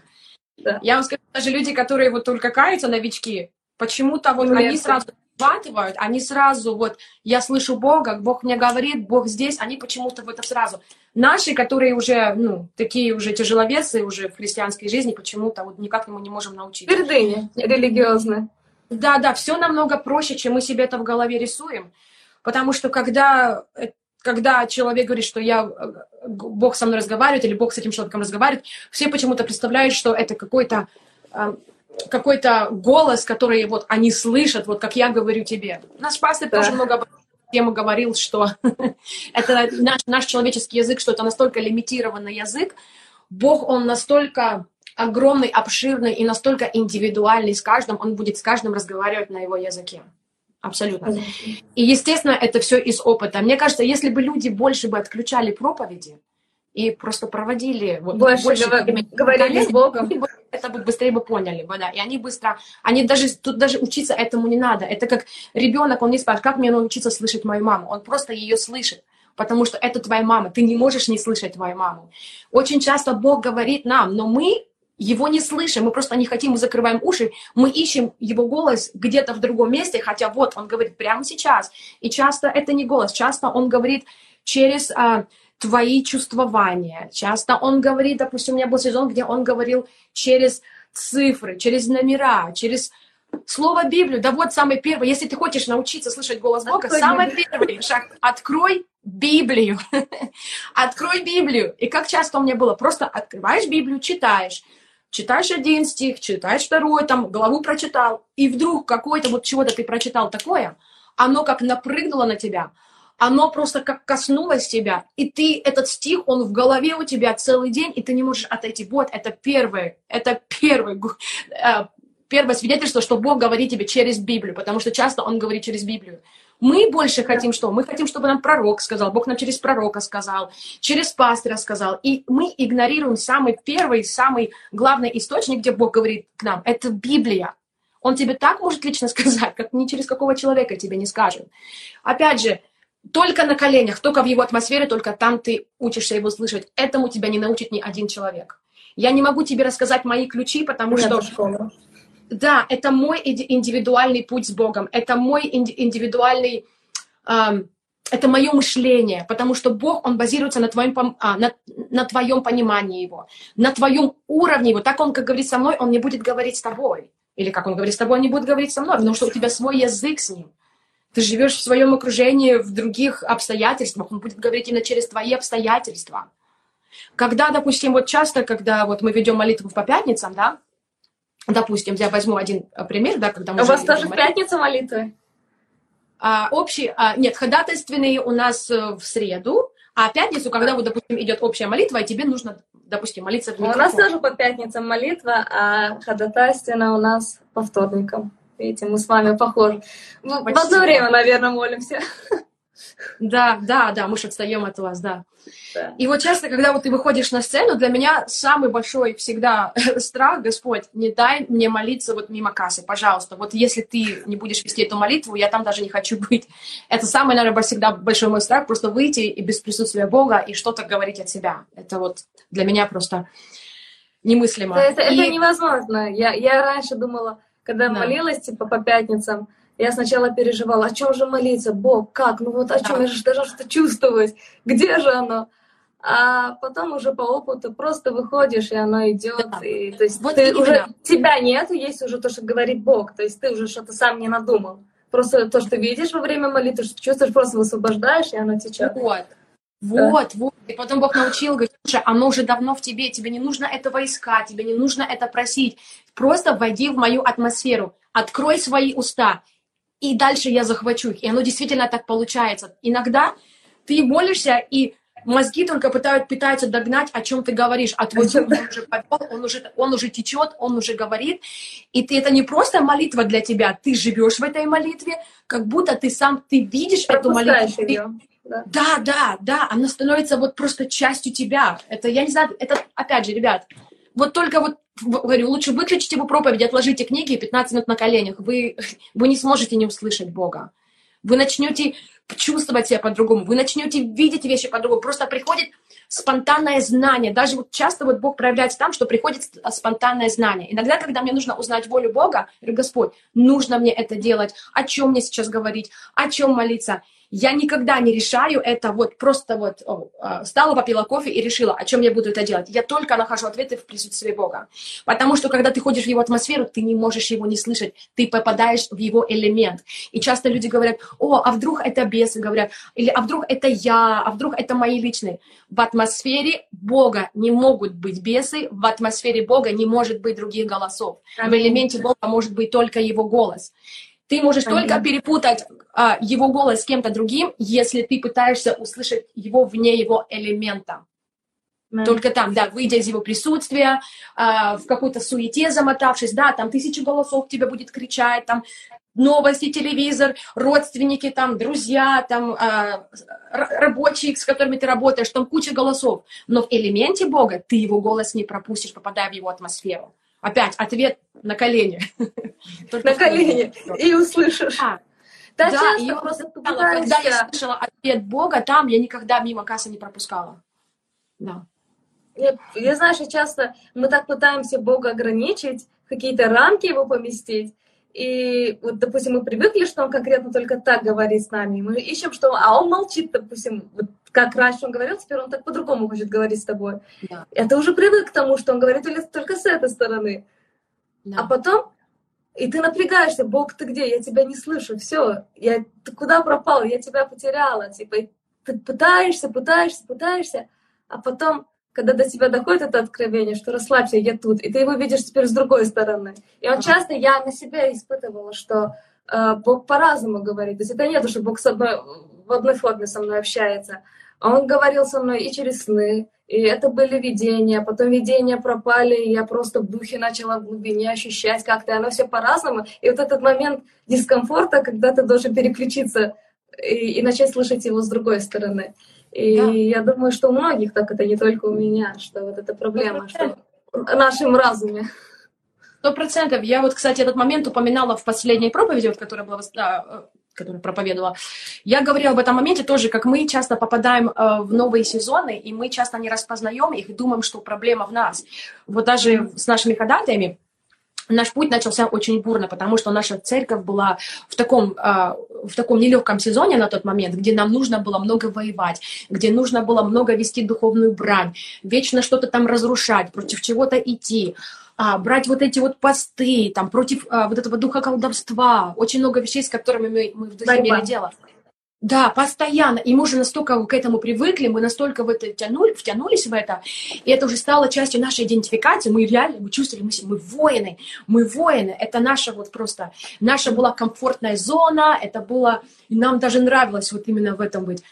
да. Я вам скажу, даже люди, которые вот только каются, новички, почему-то вот Нет. они сразу схватывают, они сразу вот, я слышу Бога, Бог мне говорит, Бог здесь, они почему-то в это сразу. Наши, которые уже, ну, такие уже тяжеловесы уже в христианской жизни, почему-то вот никак мы не можем научиться. Твердыни религиозные. Да, да, все намного проще, чем мы себе это в голове рисуем. Потому что когда когда человек говорит, что я, Бог со мной разговаривает, или Бог с этим человеком разговаривает, все почему-то представляют, что это какой-то э, какой-то голос, который вот они слышат, вот как я говорю тебе. Наш пастор да. тоже много об тему говорил, что (laughs) это наш, наш человеческий язык, что это настолько лимитированный язык. Бог, он настолько огромный, обширный и настолько индивидуальный с каждым, он будет с каждым разговаривать на его языке. Абсолютно. И, естественно, это все из опыта. Мне кажется, если бы люди больше бы отключали проповеди и просто проводили вот, больше, больше говор- времени, говорили с Богом, это бы быстрее бы поняли, да, и они быстро, они даже, тут даже учиться этому не надо. Это как ребенок, он не спрашивает, как мне научиться слышать мою маму, он просто ее слышит потому что это твоя мама, ты не можешь не слышать твою маму. Очень часто Бог говорит нам, но мы его не слышим, мы просто не хотим, мы закрываем уши, мы ищем его голос где-то в другом месте, хотя вот он говорит прямо сейчас. И часто это не голос, часто он говорит через а, твои чувствования, часто он говорит, допустим, у меня был сезон, где он говорил через цифры, через номера, через Слово Библию, да вот самый первый, если ты хочешь научиться слышать голос Бога, открой самый Библию. первый шаг, открой Библию, (laughs) открой Библию. И как часто у меня было, просто открываешь Библию, читаешь, читаешь один стих, читаешь второй, там, главу прочитал, и вдруг какое-то вот чего-то ты прочитал такое, оно как напрыгнуло на тебя, оно просто как коснулось тебя, и ты, этот стих, он в голове у тебя целый день, и ты не можешь отойти. Вот, это первое, это первый, э, первое свидетельство, что Бог говорит тебе через Библию, потому что часто Он говорит через Библию. Мы больше хотим что? Мы хотим, чтобы нам пророк сказал, Бог нам через пророка сказал, через пастора сказал. И мы игнорируем самый первый, самый главный источник, где Бог говорит к нам. Это Библия. Он тебе так может лично сказать, как ни через какого человека тебе не скажет. Опять же, только на коленях, только в его атмосфере, только там ты учишься его слышать. Этому тебя не научит ни один человек. Я не могу тебе рассказать мои ключи, потому Нет, что... Школа да, это мой индивидуальный путь с Богом, это мой индивидуальный, это мое мышление, потому что Бог, Он базируется на твоем, а, на, на твоем понимании Его, на твоем уровне Его. Так Он, как говорит со мной, Он не будет говорить с тобой. Или как Он говорит с тобой, Он не будет говорить со мной, потому что у тебя свой язык с Ним. Ты живешь в своем окружении, в других обстоятельствах, Он будет говорить именно через твои обстоятельства. Когда, допустим, вот часто, когда вот мы ведем молитву по пятницам, да, допустим, я возьму один э, пример, да, когда мы... У вас тоже в пятницу молитвы? А, общий, а, нет, ходатайственные у нас э, в среду, а пятницу, когда, вот, допустим, идет общая молитва, и тебе нужно, допустим, молиться в микрофон. У нас тоже по пятницам молитва, а ходатайственная у нас по вторникам. Видите, мы с вами похожи. Мы в одно время, наверное, молимся. Да, да, да, мы же отстаем от вас, да. да. И вот часто, когда вот ты выходишь на сцену, для меня самый большой всегда (laughs) страх, Господь, не дай мне молиться вот мимо кассы, пожалуйста. Вот если ты не будешь вести эту молитву, я там даже не хочу быть. Это самый, наверное, всегда большой мой страх, просто выйти и без присутствия Бога и что-то говорить от себя. Это вот для меня просто немыслимо. Это, и... это невозможно. Я, я раньше думала, когда да. молилась, типа, по пятницам, я сначала переживала, о чем же молиться, Бог, как, ну вот о чем, да. я же должна что чувствовать, где же оно? А потом уже по опыту просто выходишь, и оно идет. Да. И, то есть вот ты уже, тебя нет, есть уже то, что говорит Бог. То есть ты уже что-то сам не надумал. Просто то, что видишь во время молитвы, что чувствуешь, просто высвобождаешь, и оно течет. Вот. Вот, да. вот. И потом Бог научил, говорит, слушай, оно уже давно в тебе, тебе не нужно этого искать, тебе не нужно это просить. Просто войди в мою атмосферу, открой свои уста, и дальше я захвачу их. И оно действительно так получается. Иногда ты молишься, и мозги только пытают, пытаются догнать, о чем ты говоришь. А твой дух уже повел, он уже, он уже течет, он уже говорит. И ты, это не просто молитва для тебя, ты живешь в этой молитве, как будто ты сам, ты видишь эту молитву. Ее. Да. да, да, да, она становится вот просто частью тебя. Это, я не знаю, это, опять же, ребят, вот только вот говорю, лучше выключите его проповедь, отложите книги и 15 минут на коленях. Вы, (laughs) вы не сможете не услышать Бога. Вы начнете чувствовать себя по-другому, вы начнете видеть вещи по-другому. Просто приходит спонтанное знание. Даже вот часто вот Бог проявляется там, что приходит спонтанное знание. Иногда, когда мне нужно узнать волю Бога, я говорю, Господь, нужно мне это делать, о чем мне сейчас говорить, о чем молиться. Я никогда не решаю это вот просто вот о, а, стала, попила кофе и решила, о чем я буду это делать. Я только нахожу ответы в присутствии Бога. Потому что когда ты ходишь в его атмосферу, ты не можешь его не слышать, ты попадаешь в его элемент. И часто люди говорят, о, а вдруг это бесы, говорят, или а вдруг это я, а вдруг это мои личные. В атмосфере Бога не могут быть бесы, в атмосфере Бога не может быть других голосов. В элементе Бога может быть только его голос. Ты можешь Понятно. только перепутать а, его голос с кем-то другим, если ты пытаешься услышать его вне его элемента. Mm. Только там, да, выйдя из его присутствия, а, в какой-то суете замотавшись, да, там тысячи голосов тебе будет кричать, там новости, телевизор, родственники, там, друзья, там, а, рабочие, с которыми ты работаешь, там куча голосов. Но в элементе Бога ты его голос не пропустишь, попадая в его атмосферу. Опять ответ на колени. На колени. И услышишь. Да, да и я просто когда я слышала ответ Бога, там я никогда мимо кассы не пропускала. Да. Я, я знаю, что часто мы так пытаемся Бога ограничить, какие-то рамки его поместить, и вот, допустим, мы привыкли, что он конкретно только так говорит с нами. Мы ищем, что... А он молчит, допустим, вот как раньше он говорил, теперь он так по-другому хочет говорить с тобой. Да. Ты уже привык к тому, что он говорит только с этой стороны. Да. А потом... И ты напрягаешься, Бог, ты где? Я тебя не слышу. Все, я, ты куда пропал? Я тебя потеряла. Типа, ты пытаешься, пытаешься, пытаешься, а потом когда до тебя доходит это откровение, что расслабься, я тут, и ты его видишь теперь с другой стороны. И он часто, я на себя испытывала, что э, Бог по-разному говорит. То есть это не то, что Бог с одной, в одной форме со мной общается. А он говорил со мной и через сны, и это были видения, потом видения пропали, и я просто в духе начала в глубине ощущать как-то, оно все по-разному. И вот этот момент дискомфорта, когда ты должен переключиться и, и начать слышать его с другой стороны. И да. я думаю, что у многих так это не только у меня, что вот эта проблема, 100%. что в нашем разуме. Сто процентов. Я вот, кстати, этот момент упоминала в последней проповеди, вот, которая была, да, которую проповедовала. Я говорила об этом моменте тоже, как мы часто попадаем э, в новые сезоны, и мы часто не распознаем их и думаем, что проблема в нас. Вот даже с нашими ходатаями, наш путь начался очень бурно, потому что наша церковь была в таком, э, в таком нелегком сезоне на тот момент, где нам нужно было много воевать, где нужно было много вести духовную брань, вечно что-то там разрушать, против чего-то идти, а, брать вот эти вот посты, там, против а, вот этого духа колдовства, очень много вещей, с которыми мы, мы в духе имели дело. Да, постоянно. И мы уже настолько к этому привыкли, мы настолько в это втянули, втянулись в это, и это уже стало частью нашей идентификации. Мы реально, мы чувствовали, мы, мы воины, мы воины. Это наша вот просто, наша была комфортная зона, это было, и нам даже нравилось вот именно в этом быть.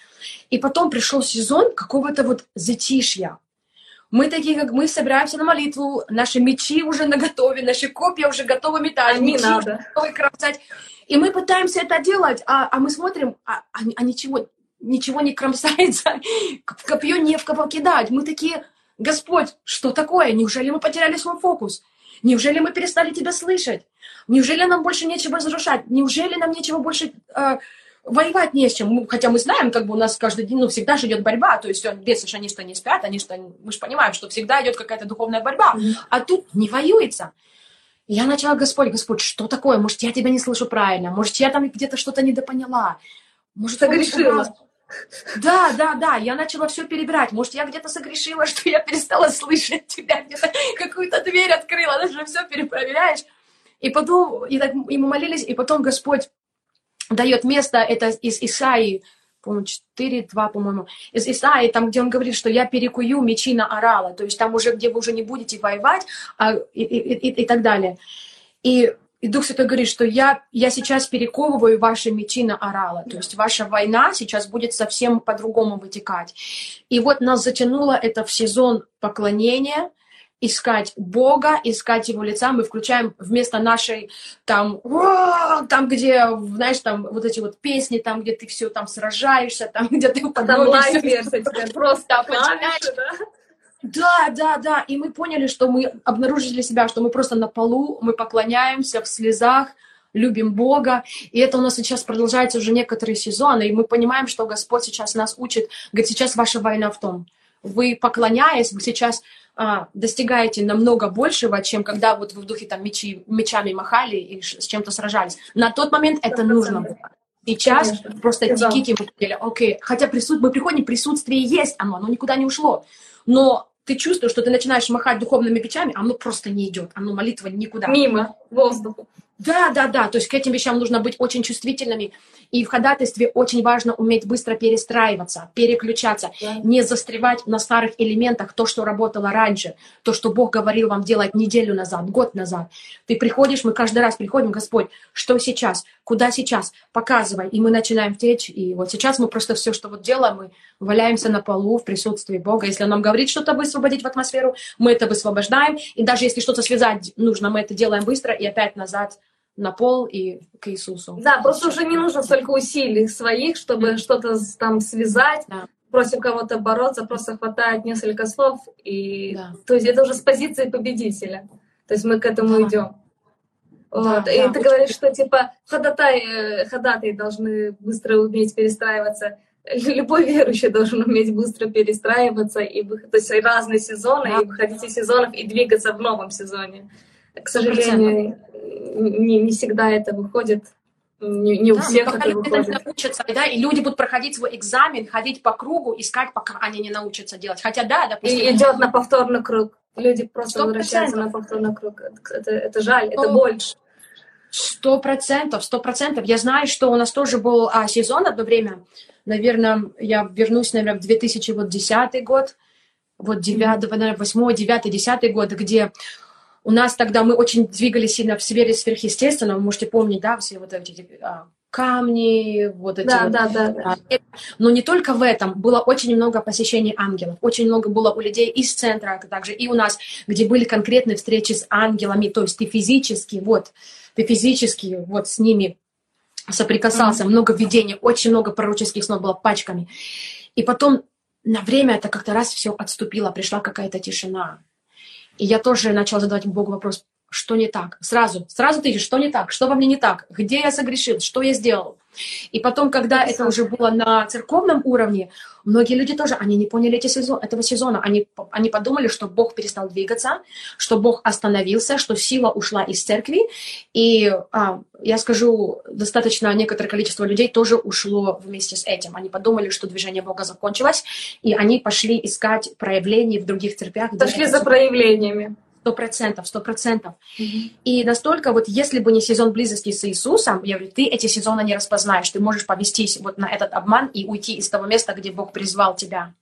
И потом пришел сезон какого-то вот затишья. Мы такие, как мы собираемся на молитву, наши мечи уже наготове, наши копья уже готовы метать, не надо. готовы кромсать. И мы пытаемся это делать, а, а мы смотрим, а, а, а ничего, ничего не кромсается, (laughs) копье не в кого кидать. Мы такие, Господь, что такое? Неужели мы потеряли свой фокус? Неужели мы перестали тебя слышать? Неужели нам больше нечего разрушать? Неужели нам нечего больше э, воевать не с чем? Хотя мы знаем, как бы у нас каждый день, ну, всегда же идет борьба. То есть если же они что не спят, они что... Мы же понимаем, что всегда идет какая-то духовная борьба. А тут не воюется. Я начала, Господь, Господь, что такое? Может, я тебя не слышу правильно? Может, я там где-то что-то недопоняла? Может, согрешила? Да, да, да, я начала все перебирать. Может, я где-то согрешила, что я перестала слышать тебя, где-то какую-то дверь открыла, даже все перепроверяешь. И потом, и, так, и мы молились, и потом Господь дает место, это из Исаии, по-моему, 4.2, по-моему, из Исаии, там, где он говорит, что я перекую мечи на орала, то есть там уже, где вы уже не будете воевать, а, и, и, и, и так далее. И, и Дух Святой говорит, что я, я сейчас перековываю ваши мечи на орала, то есть ваша война сейчас будет совсем по-другому вытекать. И вот нас затянуло это в сезон поклонения, искать Бога, искать Его лица, мы включаем вместо нашей там, там, где, знаешь, там вот эти вот песни, там, где ты все там сражаешься, там, (laughs) где ты там (laughs) просто (laughs) клавиши, да? Да, да, да. И мы поняли, что мы обнаружили себя, что мы просто на полу, мы поклоняемся в слезах, любим Бога. И это у нас сейчас продолжается уже некоторые сезоны. И мы понимаем, что Господь сейчас нас учит. Говорит, сейчас ваша война в том. Вы поклоняясь, вы сейчас а, достигаете намного большего, чем когда вот вы в духе там мечи, мечами махали и с чем-то сражались. На тот момент это нужно было. Сейчас Конечно. просто да. тиките мы окей, хотя присут... мы приходим, присутствие есть, оно, оно никуда не ушло. Но ты чувствуешь, что ты начинаешь махать духовными мечами, а оно просто не идет, оно молитва никуда. Мимо воздуха. Да, да, да. То есть к этим вещам нужно быть очень чувствительными. И в ходатайстве очень важно уметь быстро перестраиваться, переключаться, да. не застревать на старых элементах, то, что работало раньше, то, что Бог говорил вам делать неделю назад, год назад. Ты приходишь, мы каждый раз приходим, Господь, что сейчас, куда сейчас, показывай. И мы начинаем течь. И вот сейчас мы просто все, что вот делаем, мы валяемся на полу в присутствии Бога. Если Он нам говорит что-то высвободить в атмосферу, мы это высвобождаем. И даже если что-то связать нужно, мы это делаем быстро и опять назад на пол и к Иисусу. Да, просто уже не нужно столько усилий своих, чтобы mm-hmm. что-то там связать. Да. Против кого-то бороться, просто хватает несколько слов. И... Да. То есть это уже с позиции победителя. То есть мы к этому да. идем. Вот. Да, и да, ты говоришь, что типа ходатай, э, ходатай должны быстро уметь перестраиваться. Любой верующий должен уметь быстро перестраиваться, и, то есть разные сезоны, да. и выходить из сезонов, и двигаться в новом сезоне. К сожалению, не, не всегда это выходит. Не, не да, у всех это выходит. Научатся, да, и люди будут проходить свой экзамен, ходить по кругу, искать, пока они не научатся делать. Хотя, да, допустим... И идет на повторный круг. Люди просто 100%. возвращаются на повторный круг. Это, это жаль, это больше. Сто процентов, сто процентов. Я знаю, что у нас тоже был а, сезон одно время. Наверное, я вернусь, наверное, в 2010 год, вот 9, наверное, 8, 9, 10 год, где у нас тогда мы очень двигались сильно в сфере сверхъестественного. Вы можете помнить, да, все вот эти а, камни, вот эти да, вот. Да, да, да. Но не только в этом. Было очень много посещений ангелов. Очень много было у людей из центра, а также и у нас, где были конкретные встречи с ангелами. То есть ты физически, вот, ты физически вот с ними соприкасался. Mm-hmm. Много видений, очень много пророческих снов было пачками. И потом на время это как-то раз все отступило, пришла какая-то тишина. И я тоже начала задавать Богу вопрос, что не так? Сразу, сразу ты ищешь, что не так? Что во мне не так? Где я согрешил? Что я сделал? И потом, когда это уже было на церковном уровне, многие люди тоже, они не поняли эти сезон, этого сезона. Они, они подумали, что Бог перестал двигаться, что Бог остановился, что сила ушла из церкви. И а, я скажу, достаточно некоторое количество людей тоже ушло вместе с этим. Они подумали, что движение Бога закончилось, и они пошли искать проявлений в других церквях. Пошли за проявлениями. Сто процентов, сто процентов. И настолько вот, если бы не сезон близости с Иисусом, я говорю, ты эти сезоны не распознаешь, ты можешь повестись вот на этот обман и уйти из того места, где Бог призвал тебя.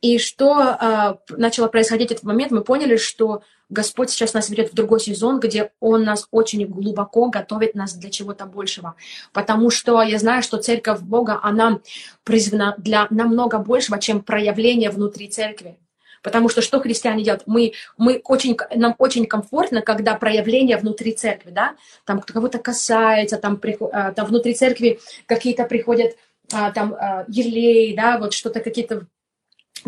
И что э, начало происходить в этот момент, мы поняли, что Господь сейчас нас ведет в другой сезон, где Он нас очень глубоко готовит нас для чего-то большего. Потому что я знаю, что церковь Бога, она призвана для намного большего, чем проявление внутри церкви. Потому что что христиане делают? Мы, мы очень, нам очень комфортно, когда проявление внутри церкви, да, там кого-то касается, там, а, там внутри церкви какие-то приходят а, там а, ерлей, да, вот что-то какие-то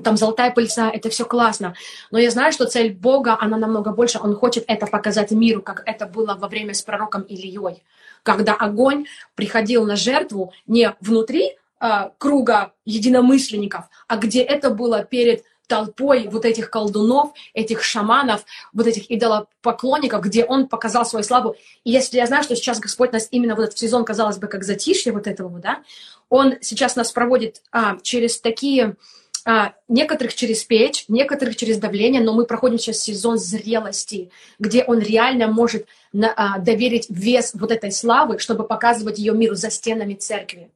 там золотая пыльца, это все классно. Но я знаю, что цель Бога, она намного больше. Он хочет это показать миру, как это было во время с пророком Ильей, когда огонь приходил на жертву не внутри э, круга единомышленников, а где это было перед толпой вот этих колдунов, этих шаманов, вот этих идолопоклонников, где он показал свою славу. И если я знаю, что сейчас Господь нас именно в этот сезон, казалось бы, как затишье вот этого, да, он сейчас нас проводит а, через такие а, некоторых через печь, некоторых через давление, но мы проходим сейчас сезон зрелости, где он реально может на, а, доверить вес вот этой славы, чтобы показывать ее миру за стенами церкви.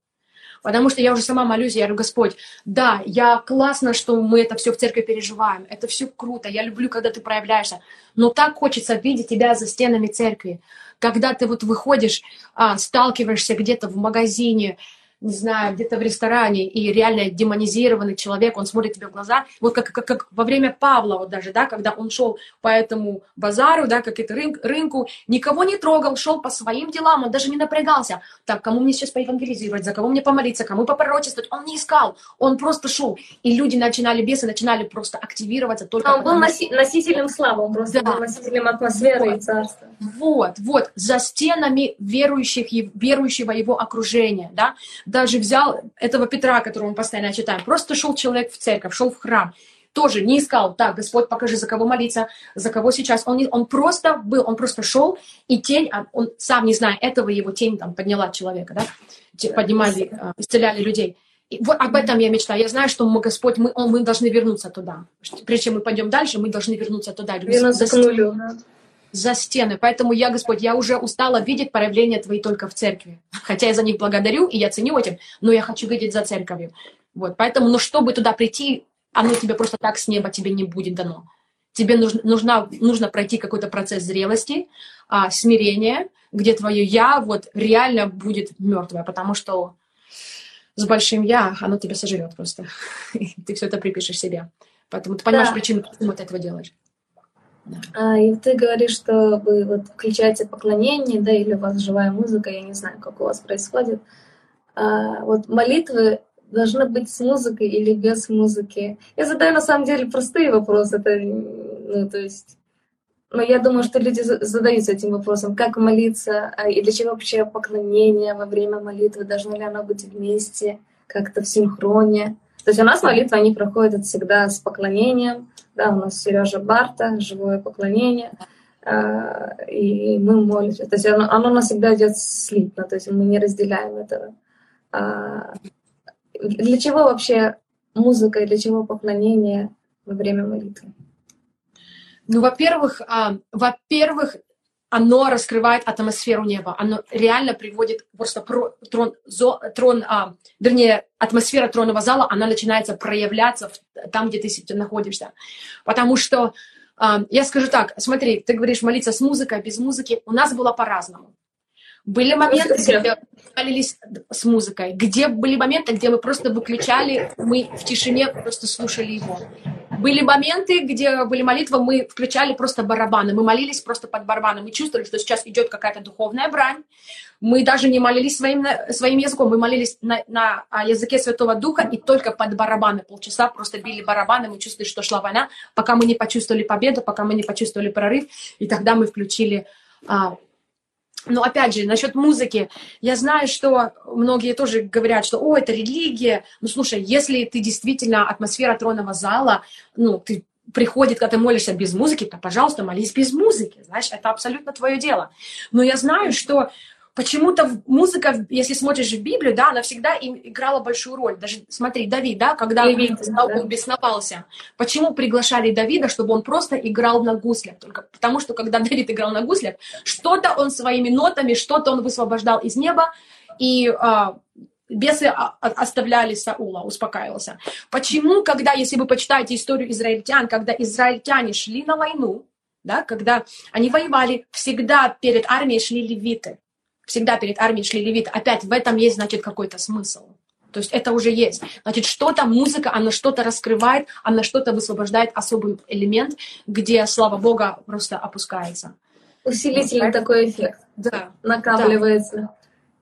Потому что я уже сама молюсь, я говорю, Господь, да, я классно, что мы это все в церкви переживаем, это все круто, я люблю, когда ты проявляешься, но так хочется видеть тебя за стенами церкви, когда ты вот выходишь, а, сталкиваешься где-то в магазине, не знаю, где-то в ресторане, и реально демонизированный человек, он смотрит тебе в глаза, вот как, как, как во время Павла, вот даже, да, когда он шел по этому базару, да, как это рынок, рынку, никого не трогал, шел по своим делам, он даже не напрягался. Так, кому мне сейчас поевангелизировать, за кого мне помолиться, кому попророчествовать, он не искал, он просто шел. И люди начинали, бесы начинали просто активироваться только... А он был носи- носителем славы, он просто да. был носителем атмосферы вот. и царства. Вот, вот, за стенами верующих, верующего его окружения, да, даже взял этого Петра, которого мы постоянно читаем, просто шел человек в церковь, шел в храм, тоже не искал, так, Господь, покажи, за кого молиться, за кого сейчас. Он, не, он просто был, он просто шел, и тень, а он сам не зная этого, его тень там подняла человека, да, поднимали, а, исцеляли людей. И вот об этом я мечтаю. Я знаю, что мы, Господь, мы, он, мы должны вернуться туда. Прежде чем мы пойдем дальше, мы должны вернуться туда. Вернуться к нулю, за стены. Поэтому я, Господь, я уже устала видеть проявления Твои только в церкви. Хотя я за них благодарю, и я ценю этим, но я хочу видеть за церковью. Вот, поэтому, но чтобы туда прийти, оно тебе просто так с неба тебе не будет дано. Тебе нужно, нужно, нужно пройти какой-то процесс зрелости, а, смирения, где твое «я» вот реально будет мертвое, потому что с большим «я» оно тебя сожрет просто. (laughs) ты все это припишешь себе. Поэтому ты понимаешь да. причину, почему ты этого делаешь. А, и ты говоришь, что вы вот включаете поклонение, да, или у вас живая музыка, я не знаю, как у вас происходит. А, вот молитвы должны быть с музыкой или без музыки. Я задаю на самом деле простые вопросы, это, ну, то есть, но я думаю, что люди задаются этим вопросом, как молиться, а, и для чего вообще поклонение во время молитвы, должно ли оно быть вместе, как-то в синхроне. То есть у нас молитвы, они проходят всегда с поклонением, да, у нас Сережа Барта, живое поклонение, а, и мы молимся. То есть оно, оно у нас всегда идет слитно, то есть мы не разделяем этого. А, для чего вообще музыка, для чего поклонение во время молитвы? Ну, во-первых, а, во-первых, оно раскрывает атмосферу неба, оно реально приводит просто про, трон, зо, трон а, вернее, атмосфера тронного зала, она начинается проявляться в, там, где ты находишься. Потому что, а, я скажу так, смотри, ты говоришь молиться с музыкой, без музыки, у нас было по-разному. Были моменты, где молились с музыкой, где были моменты, где мы просто выключали, мы в тишине просто слушали его. Были моменты, где были молитвы, мы включали просто барабаны, мы молились просто под барабаны, мы чувствовали, что сейчас идет какая-то духовная брань. Мы даже не молились своим, своим языком, мы молились на, на языке Святого Духа и только под барабаны. Полчаса просто били барабаны, мы чувствовали, что шла война, пока мы не почувствовали победу, пока мы не почувствовали прорыв, и тогда мы включили а, но опять же, насчет музыки, я знаю, что многие тоже говорят, что, о, это религия. Ну, слушай, если ты действительно атмосфера тронного зала, ну, ты приходит, когда ты молишься без музыки, то, пожалуйста, молись без музыки, знаешь, это абсолютно твое дело. Но я знаю, что почему-то музыка, если смотришь в Библию, да, она всегда им играла большую роль. Даже смотри, Давид, да, когда Давид, он да. бесновался, почему приглашали Давида, чтобы он просто играл на гуслях? Только потому что когда (laughs) Давид играл на гуслях, что-то он своими нотами, что-то он высвобождал из неба, и а, бесы оставляли Саула, успокаивался. Почему, когда, если вы почитаете историю израильтян, когда израильтяне шли на войну, да, когда они воевали, всегда перед армией шли левиты всегда перед армией шли левиты. Опять в этом есть, значит, какой-то смысл. То есть это уже есть. Значит, что-то, музыка, она что-то раскрывает, она что-то высвобождает, особый элемент, где слава Бога просто опускается. Усилительный вот, такой эффект. Да. Накапливается.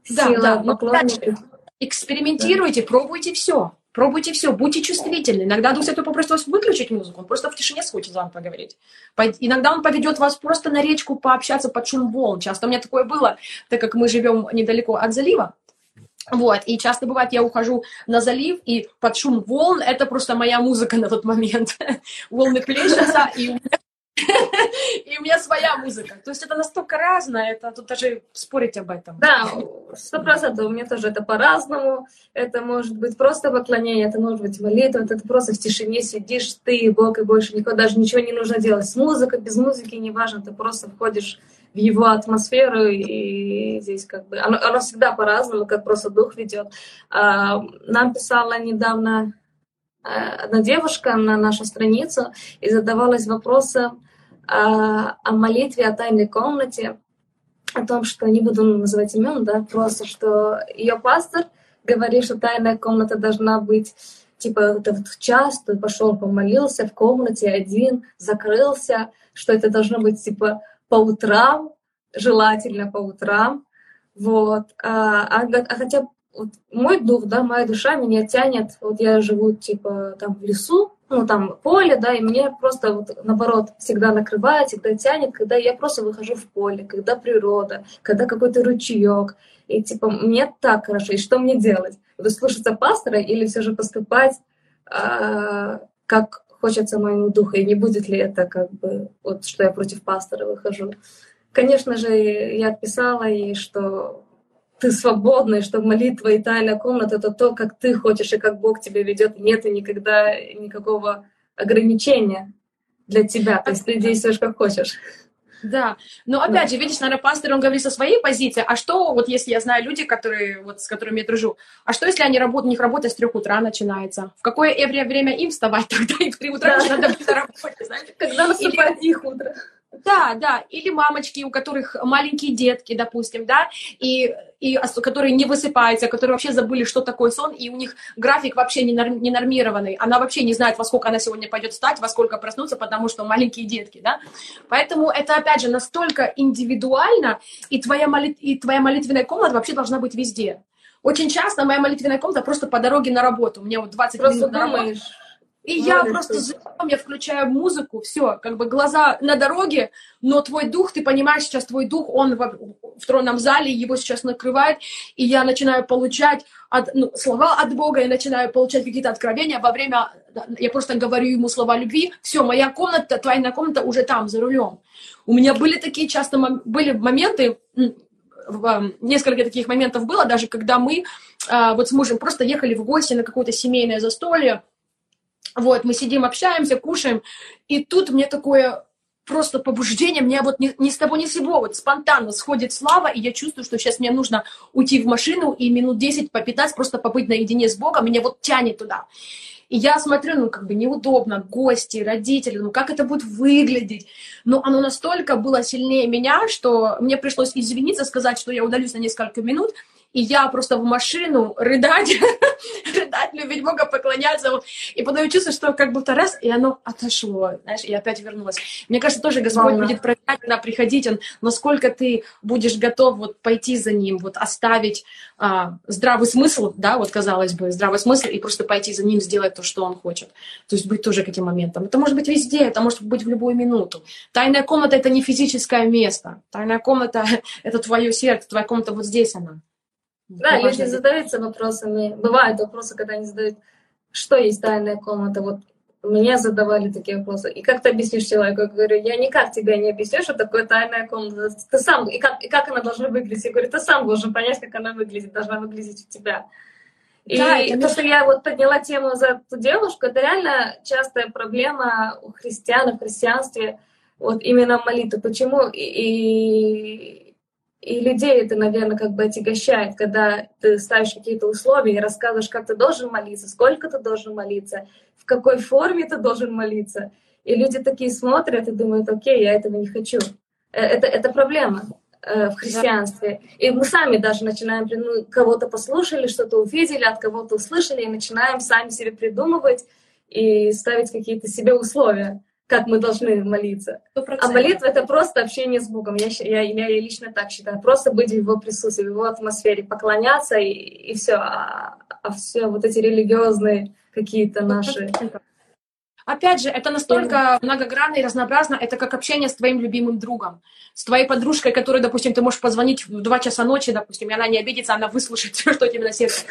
Да, Сила да. поклонников. Экспериментируйте, да. пробуйте все. Пробуйте все, будьте чувствительны. Иногда Дух Святой попросит вас выключить музыку, он просто в тишине хочет с вами поговорить. Иногда он поведет вас просто на речку пообщаться под шум волн. Часто у меня такое было, так как мы живем недалеко от залива. Вот, и часто бывает, я ухожу на залив, и под шум волн это просто моя музыка на тот момент. (laughs) Волны плещутся, и у меня и у меня своя музыка. То есть это настолько разное, это тут даже спорить об этом. Да, сто процентов. У меня тоже это по-разному. Это может быть просто поклонение, это может быть молитва, это просто в тишине сидишь, ты и Бог, и больше никого, даже ничего не нужно делать. С музыкой, без музыки, неважно, ты просто входишь в его атмосферу, и здесь как бы... Оно, оно всегда по-разному, как просто дух ведет. А, нам писала недавно э, одна девушка на нашу страницу и задавалась вопросом, о молитве, о тайной комнате, о том, что не буду называть имен, да, просто что ее пастор говорит, что тайная комната должна быть типа вот этот час, ты пошел, помолился в комнате один, закрылся, что это должно быть типа по утрам, желательно по утрам, вот. А, а, а хотя вот мой дух, да, моя душа меня тянет, вот я живу типа там в лесу, ну, там, поле, да, и мне просто, вот, наоборот, всегда накрывает, всегда тянет, когда я просто выхожу в поле, когда природа, когда какой-то ручеек, и, типа, мне так хорошо, и что мне делать? Вот слушаться пастора или все же поступать, а, как хочется моему духу, и не будет ли это, как бы, вот, что я против пастора выхожу? Конечно же, я отписала ей, что ты свободный, что молитва и тайная комната — это то, как ты хочешь и как Бог тебя ведет. Нет и никогда никакого ограничения для тебя. То есть ты действуешь как хочешь. Да, но опять да. же, видишь, наверное, пастор, он говорит со своей позиции, а что, вот если я знаю люди, которые, вот, с которыми я дружу, а что, если они работают, у них работа с трех утра начинается? В какое время им вставать (laughs) тогда? И в три утра да. надо быть на работе, знаешь? Когда наступает Или... их утро. Да, да, или мамочки, у которых маленькие детки, допустим, да, и, и которые не высыпаются, которые вообще забыли, что такое сон, и у них график вообще не, норм, не нормированный. Она вообще не знает, во сколько она сегодня пойдет встать, во сколько проснуться, потому что маленькие детки, да. Поэтому это, опять же, настолько индивидуально, и твоя, молит, и твоя молитвенная комната вообще должна быть везде. Очень часто моя молитвенная комната просто по дороге на работу. У меня вот 20 просто минут на работу. И я просто живем, я включаю музыку, все, как бы глаза на дороге, но твой дух, ты понимаешь, сейчас твой дух, он в, в тронном зале, его сейчас накрывает, и я начинаю получать от, ну, слова от Бога, я начинаю получать какие-то откровения во время, я просто говорю ему слова любви, все, моя комната, твоя комната уже там, за рулем. У меня были такие часто, были моменты, несколько таких моментов было, даже когда мы а, вот с мужем просто ехали в гости на какое-то семейное застолье, вот, мы сидим, общаемся, кушаем, и тут мне такое просто побуждение, мне вот ни, ни с того ни с сего, вот спонтанно сходит слава, и я чувствую, что сейчас мне нужно уйти в машину и минут 10 по 15 просто побыть наедине с Богом, меня вот тянет туда. И я смотрю, ну, как бы неудобно, гости, родители, ну, как это будет выглядеть. Но оно настолько было сильнее меня, что мне пришлось извиниться, сказать, что я удалюсь на несколько минут, и я просто в машину рыдать, (laughs) рыдать, любить Бога, поклоняться. И потом чувствую, что как будто раз, и оно отошло, знаешь, и опять вернулось. Мне кажется, тоже Господь Мама. будет проверять, когда приходить, Он, насколько ты будешь готов вот пойти за Ним, вот оставить а, здравый смысл, да, вот казалось бы, здравый смысл, и просто пойти за Ним, сделать то, что Он хочет. То есть быть тоже к этим моментам. Это может быть везде, это может быть в любую минуту. Тайная комната — это не физическое место. Тайная комната — (laughs) это твое сердце, твоя комната вот здесь она. Да, люди задаются вопросами. Бывают вопросы, когда они задают, что есть тайная комната. Вот мне задавали такие вопросы. И как ты объяснишь человеку? Я говорю, я никак тебе не объясню, что такое тайная комната. Ты сам, и как, и как она должна выглядеть? Я говорю, ты сам должен понять, как она выглядит, должна выглядеть у тебя. И да, то, то, что я вот подняла тему за эту девушку, это реально частая проблема у христиан, в христианстве, вот именно молитва. Почему? И, и и людей это, наверное, как бы отягощает, когда ты ставишь какие-то условия и рассказываешь, как ты должен молиться, сколько ты должен молиться, в какой форме ты должен молиться. И люди такие смотрят и думают, окей, я этого не хочу. Э, это, это проблема э, в христианстве. И мы сами даже начинаем, ну, кого-то послушали, что-то увидели, от кого-то услышали, и начинаем сами себе придумывать и ставить какие-то себе условия. Как мы должны молиться. 100%. А молитва это просто общение с Богом. Я, я, я, лично так считаю. Просто быть в его присутствии, в его атмосфере, поклоняться и, и все. А, а все вот эти религиозные какие-то наши Опять же, это настолько многогранно и разнообразно, это как общение с твоим любимым другом, с твоей подружкой, которой, допустим, ты можешь позвонить в 2 часа ночи, допустим, и она не обидится, она выслушает все, что тебе на сердце.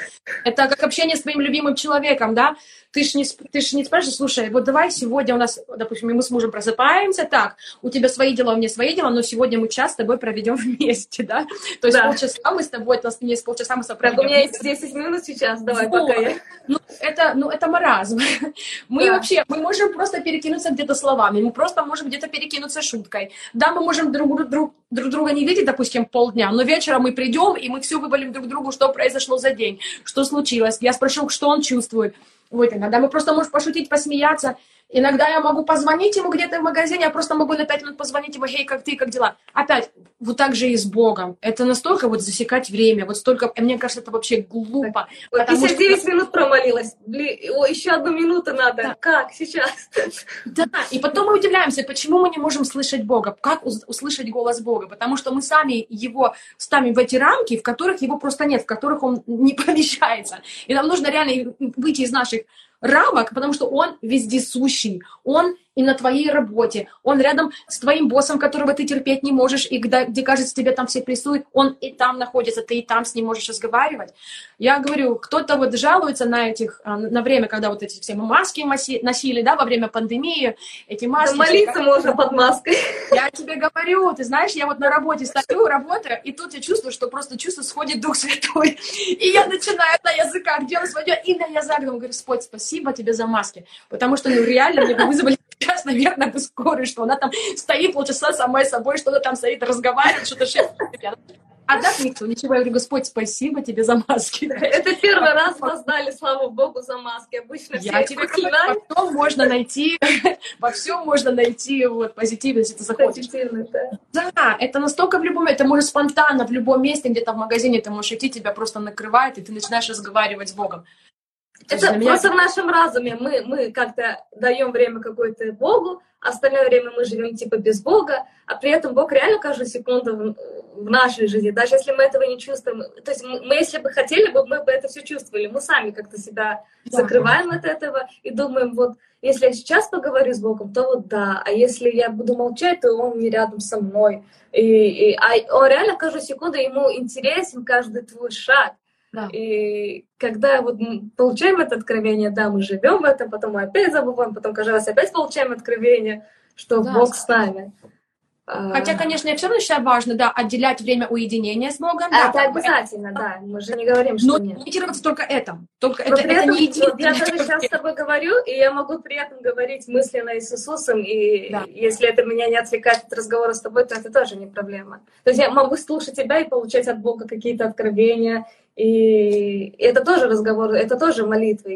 Это как общение с твоим любимым человеком, да, ты ж не, ты ж не спрашиваешь, слушай, вот давай сегодня у нас, допустим, мы с мужем просыпаемся, так, у тебя свои дела, у меня свои дела, но сегодня мы час с тобой проведем (laughs) вместе, да? То есть да. полчаса мы с тобой, у нас есть полчаса мы с тобой проведем Так, у меня есть 10 минут сейчас, давай, вот. пока я... Ну, это, ну, это маразм. (laughs) Мы да. вообще, мы можем просто перекинуться где-то словами, мы просто можем где-то перекинуться шуткой. Да, мы можем друг, друг, друг друга не видеть, допустим, полдня, но вечером мы придем, и мы все вывалим друг другу, что произошло за день, что случилось. Я спрошу, что он чувствует. Вот, иногда мы просто можем пошутить, посмеяться. Иногда я могу позвонить ему где-то в магазине, я просто могу на пять минут позвонить ему, хей, как ты, как дела? Опять, вот так же и с Богом. Это настолько вот засекать время, вот столько, мне кажется, это вообще глупо. Вот 59 что... минут промолилась, Блин, о, еще одну минуту надо, да. как сейчас? (laughs) Да, и потом мы удивляемся, почему мы не можем слышать Бога, как услышать голос Бога, потому что мы сами его ставим в эти рамки, в которых его просто нет, в которых он не (laughs) помещается. И нам нужно реально выйти из наших рамок, потому что он вездесущий, он и на твоей работе, он рядом с твоим боссом, которого ты терпеть не можешь, и где, где кажется, тебе там все прессуют, он и там находится, ты и там с ним можешь разговаривать. Я говорю, кто-то вот жалуется на этих, а, на время, когда вот эти все маски носили, да, во время пандемии, эти маски. Да молиться можно под (laughs) маской. Я тебе говорю, ты знаешь, я вот на работе стою, работаю, и тут я чувствую, что просто чувство сходит Дух Святой, (laughs) и я начинаю на языках делать свое имя, я загадываю, говорю, Господь, спасибо тебе за маски, потому что, ну, реально мне вызвали сейчас, наверное, бы скорой, что она там стоит полчаса самой собой, что-то там стоит, разговаривает, что-то шепчет. А так никто ничего. Я говорю, Господь, спасибо тебе за маски. Это первый раз воздали славу Богу за маски. Обычно все Я тебе говорю, во всем можно найти, (laughs) во всем можно найти вот позитивность, если ты захочешь. да. Да, это настолько в любом, это может спонтанно в любом месте, где-то в магазине ты можешь идти, тебя просто накрывает, и ты начинаешь разговаривать с Богом. Это меня... просто в нашем разуме мы, мы как-то даем время какое-то Богу, остальное время мы живем типа без Бога, а при этом Бог реально каждую секунду в, в нашей жизни, даже если мы этого не чувствуем. То есть мы, если бы хотели, бы мы бы это все чувствовали. Мы сами как-то себя да. закрываем от этого и думаем, вот если я сейчас поговорю с Богом, то вот да, а если я буду молчать, то Он не рядом со мной. И, и, а он реально каждую секунду, ему интересен каждый твой шаг. Да. И когда вот получаем это откровение, да, мы живем в этом, потом мы опять забываем, потом каждый раз опять получаем откровение, что да, Бог с нами. Хотя, конечно, все равно считаю важно, да, отделять время уединения с Богом. Да, это обязательно, это... да. Мы же не говорим, что Но нет. Но только это. Только Но это, при этом, это не вот Я даже сейчас с тобой говорю, и я могу при этом говорить мысленно и с Иисусом, и да. если это меня не отвлекает от разговора с тобой, то это тоже не проблема. То есть я могу слушать тебя и получать от Бога какие-то откровения, и это тоже разговор, это тоже молитва.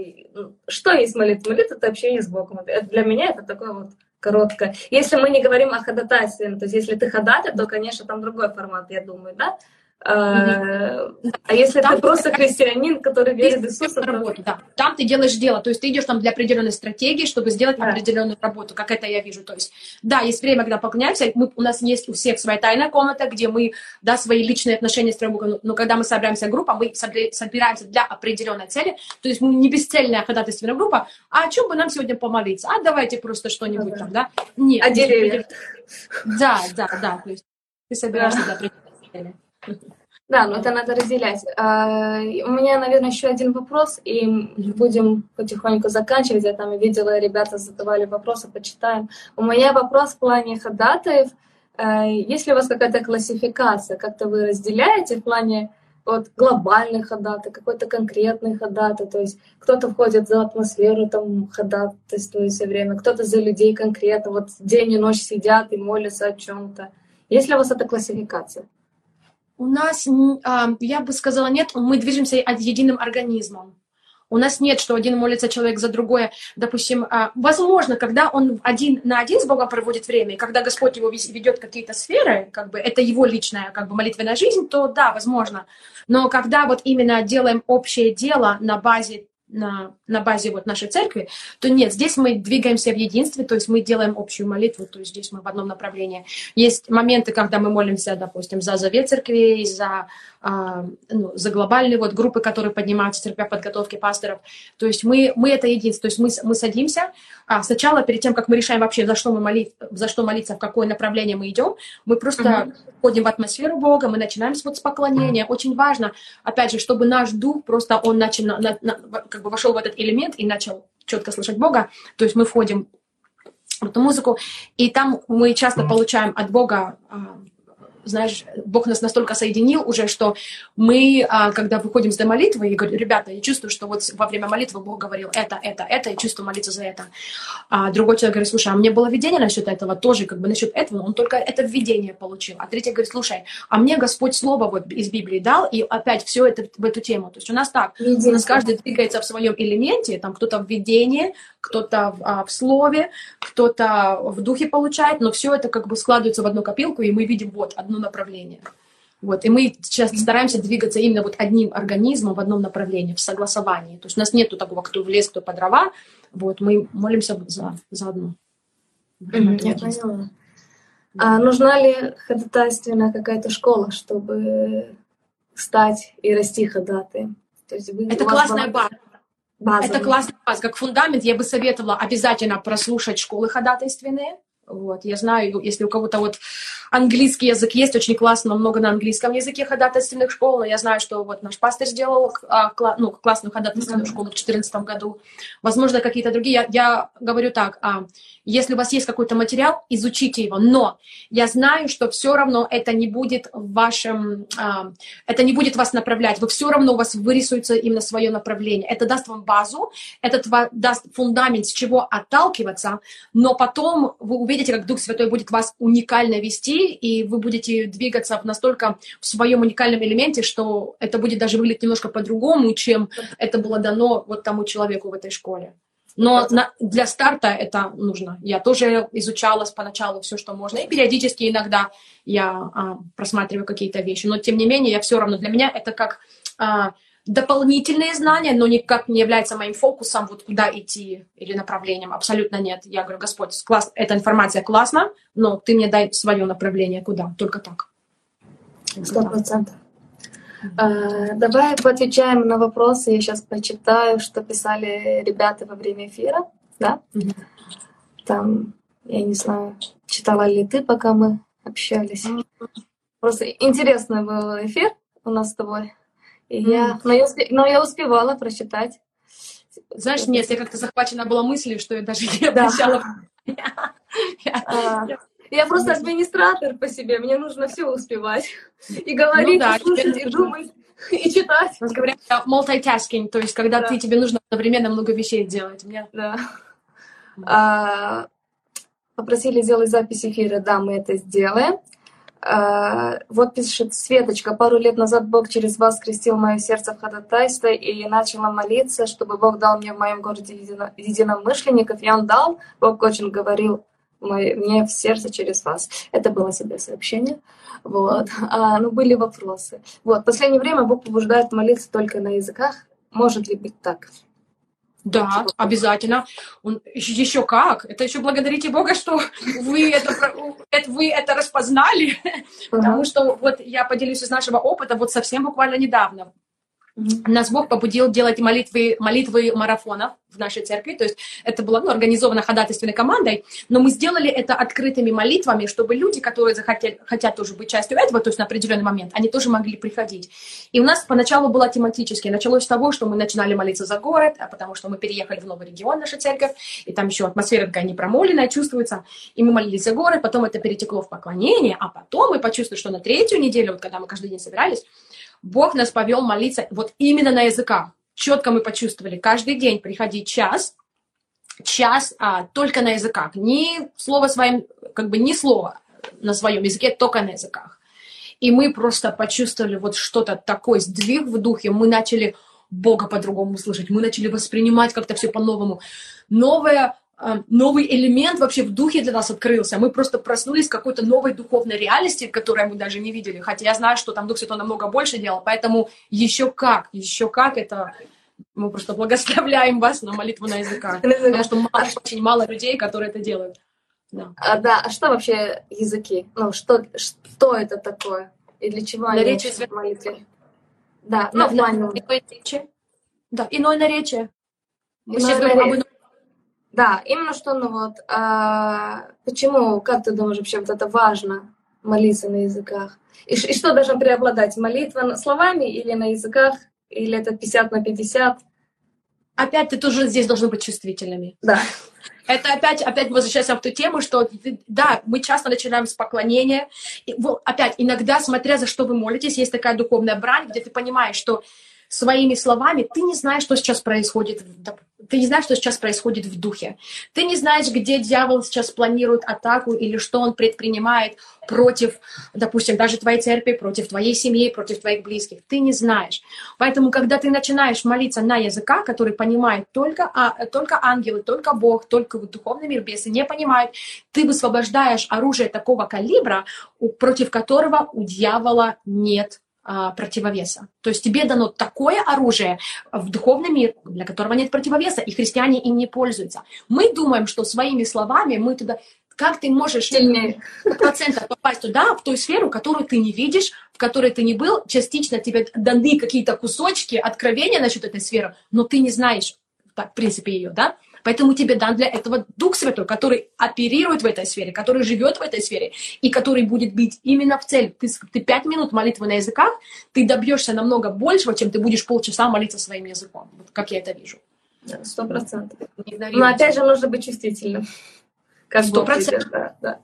Что есть молитва? Молитва — это общение с Богом. Для меня это такое вот короткое. Если мы не говорим о ходатайстве, то есть если ты ходатай, то, конечно, там другой формат, я думаю, да? А, а если там ты просто христианин, который верит в Иисуса, работу, да. Там ты делаешь дело, то есть ты идешь там для определенной стратегии, чтобы сделать да. определенную работу, как это я вижу. То есть, да, есть время, когда поклоняемся, мы, у нас есть у всех своя тайная комната, где мы, да, свои личные отношения строим, но, но когда мы собираемся группа, мы собираемся для определенной цели, то есть мы не бесцельная ходатайственная группа, а о чем бы нам сегодня помолиться? А давайте просто что-нибудь ага. там, да? Нет. О деревьях. Да, да, да, то есть ты собираешься для определенной цели. Да, но это надо разделять. А, у меня, наверное, еще один вопрос, и будем потихоньку заканчивать. Я там видела, ребята задавали вопросы, почитаем. У меня вопрос в плане ходатаев. А, есть ли у вас какая-то классификация? Как-то вы разделяете в плане вот глобальных ходатай, какой-то конкретный ходатай, то есть кто-то входит за атмосферу, там ходатайствует все время, кто-то за людей конкретно, вот день и ночь сидят и молятся о чем-то. Есть ли у вас эта классификация? У нас, я бы сказала, нет, мы движемся единым организмом. У нас нет, что один молится человек за другое. Допустим, а, возможно, когда он один на один с Богом проводит время, и когда Господь его ведет какие-то сферы, как бы это его личная как бы молитвенная жизнь, то да, возможно. Но когда вот именно делаем общее дело на базе на, на базе вот нашей церкви, то нет, здесь мы двигаемся в единстве, то есть мы делаем общую молитву, то есть здесь мы в одном направлении. Есть моменты, когда мы молимся, допустим, за завет церквей, за, ну, за глобальные вот группы, которые поднимаются, церквя подготовки пасторов. То есть мы, мы это единство, то есть мы, мы садимся, а сначала, перед тем, как мы решаем вообще, за что мы молить, за что молиться, в какое направление мы идем, мы просто uh-huh. входим в атмосферу Бога, мы начинаем вот с поклонения. Очень важно, опять же, чтобы наш дух просто он начал, на, на, как бы вошел в этот элемент и начал четко слышать Бога. То есть мы входим в эту музыку, и там мы часто получаем от Бога а, знаешь, Бог нас настолько соединил уже, что мы, а, когда выходим с до молитвы, и говорю, ребята, я чувствую, что вот во время молитвы Бог говорил это, это, это, и чувствую молиться за это. А другой человек говорит, слушай, а мне было видение насчет этого тоже, как бы насчет этого, он только это видение получил. А третий говорит, слушай, а мне Господь слово вот из Библии дал, и опять все это в эту тему. То есть у нас так, у нас каждый двигается в своем элементе, там кто-то в видении, кто-то в, а, в слове, кто-то в духе получает, но все это как бы складывается в одну копилку, и мы видим вот одно направление. Вот, и мы сейчас стараемся двигаться именно вот одним организмом в одном направлении, в согласовании. То есть у нас нету такого, кто в лес, кто по дрова. Вот, мы молимся за, за одно. Я поняла. А нужна ли ходатайственная какая-то школа, чтобы стать и расти ходатаем? То есть вы, Это классная была... база. Базовый. Это классный баз. Как фундамент я бы советовала обязательно прослушать школы ходатайственные. Вот, я знаю, если у кого-то вот английский язык есть, очень классно, много на английском языке ходатайственных школ, но я знаю, что вот наш пастор сделал а, кла, ну, классную ходатайственную mm-hmm. школу в 2014 году. Возможно, какие-то другие. Я, я говорю так, а, если у вас есть какой-то материал, изучите его, но я знаю, что все равно это не будет в вашем, а, это не будет вас направлять, вы все равно у вас вырисуется именно свое направление. Это даст вам базу, это даст фундамент, с чего отталкиваться, но потом вы увидите, как Дух Святой будет вас уникально вести, и вы будете двигаться настолько в своем уникальном элементе, что это будет даже выглядеть немножко по-другому, чем это было дано вот тому человеку в этой школе. Но на, для старта это нужно. Я тоже изучала поначалу все, что можно, и периодически иногда я а, просматриваю какие-то вещи. Но тем не менее, я все равно для меня это как а, дополнительные знания, но никак не является моим фокусом, вот куда идти или направлением. Абсолютно нет. Я говорю, Господь, класс, эта информация классна, но ты мне дай свое направление, куда. Только так. Сто процентов. А, давай поотвечаем на вопросы. Я сейчас почитаю, что писали ребята во время эфира. Да? Там, я не знаю, читала ли ты, пока мы общались. Просто интересный был эфир у нас с тобой. Я, но, я но я успевала прочитать. Знаешь, нет, я как-то захвачена была мыслью, что я даже (laughs) не обращала. А, я просто администратор по себе, мне нужно все успевать. И говорить, ну, да, и слушать, и думать, (laughs) и читать. У нас говорят multitasking, то есть когда да. ты, тебе нужно одновременно много вещей делать. Да. А, попросили сделать запись эфира, да, мы это сделаем. А, вот пишет Светочка, пару лет назад Бог через вас крестил мое сердце в ходатайство, и начала молиться, чтобы Бог дал мне в моем городе едино, единомышленников, и Он дал, Бог очень говорил мне в сердце через вас. Это было себе сообщение. Вот. А, ну, были вопросы. Вот. В последнее время Бог побуждает молиться только на языках. Может ли быть так? Да, обязательно. Он, еще как. Это еще благодарите Бога, что вы это, это, вы это распознали. Потому что вот я поделюсь из нашего опыта вот совсем буквально недавно. Нас Бог побудил делать молитвы, молитвы марафонов в нашей церкви, то есть это было ну, организовано ходатайственной командой, но мы сделали это открытыми молитвами, чтобы люди, которые захотят, хотят тоже быть частью этого, то есть на определенный момент, они тоже могли приходить. И у нас поначалу было тематически. Началось с того, что мы начинали молиться за город, а потому что мы переехали в новый регион, наша церковь, и там еще атмосфера такая непромоленная чувствуется, и мы молились за город, потом это перетекло в поклонение, а потом мы почувствовали, что на третью неделю, вот когда мы каждый день собирались, Бог нас повел молиться вот именно на языках. Четко мы почувствовали, каждый день приходить час, час а, только на языках. Ни слова своим, как бы ни слова на своем языке, только на языках. И мы просто почувствовали вот что-то такое, сдвиг в духе. Мы начали Бога по-другому слышать, мы начали воспринимать как-то все по-новому. Новое новый элемент вообще в духе для нас открылся. Мы просто проснулись в какой-то новой духовной реальности, которую мы даже не видели. Хотя я знаю, что там Дух Святой намного больше делал. Поэтому еще как, еще как это Мы просто благословляем вас на молитву на языках. Потому что мало, очень мало людей, которые это делают. Да. А, да, а что вообще языки? Ну, что, что это такое? И для чего они наречие в молитве? Да, ну, в. Да, иное наречие. Мы иное наречие. Да, именно что, ну вот, а, почему, как ты думаешь, вообще вот это важно, молиться на языках? И, и что должно преобладать, молитва словами или на языках, или это 50 на 50? Опять ты тоже здесь должны быть чувствительными. Да. Это опять, опять возвращается в ту тему, что да, мы часто начинаем с поклонения. И, опять, иногда, смотря за что вы молитесь, есть такая духовная брань, где ты понимаешь, что своими словами, ты не знаешь, что сейчас происходит, ты не знаешь, что сейчас происходит в духе. Ты не знаешь, где дьявол сейчас планирует атаку или что он предпринимает против, допустим, даже твоей церкви, против твоей семьи, против твоих близких. Ты не знаешь. Поэтому, когда ты начинаешь молиться на языках, который понимает только, а, только ангелы, только Бог, только в духовный мир, бесы не понимают, ты высвобождаешь оружие такого калибра, против которого у дьявола нет а, противовеса. То есть тебе дано такое оружие в духовный мир, для которого нет противовеса, и христиане им не пользуются. Мы думаем, что своими словами мы туда... Как ты можешь (laughs) процентов попасть туда, в ту сферу, которую ты не видишь, в которой ты не был, частично тебе даны какие-то кусочки откровения насчет этой сферы, но ты не знаешь, так, в принципе, ее, да? Поэтому тебе дан для этого Дух Святой, который оперирует в этой сфере, который живет в этой сфере и который будет бить именно в цель. Ты, ты пять минут молитвы на языках, ты добьешься намного большего, чем ты будешь полчаса молиться своим языком, вот как я это вижу. Сто процентов. Но опять же нужно быть чувствительным. Сто процентов.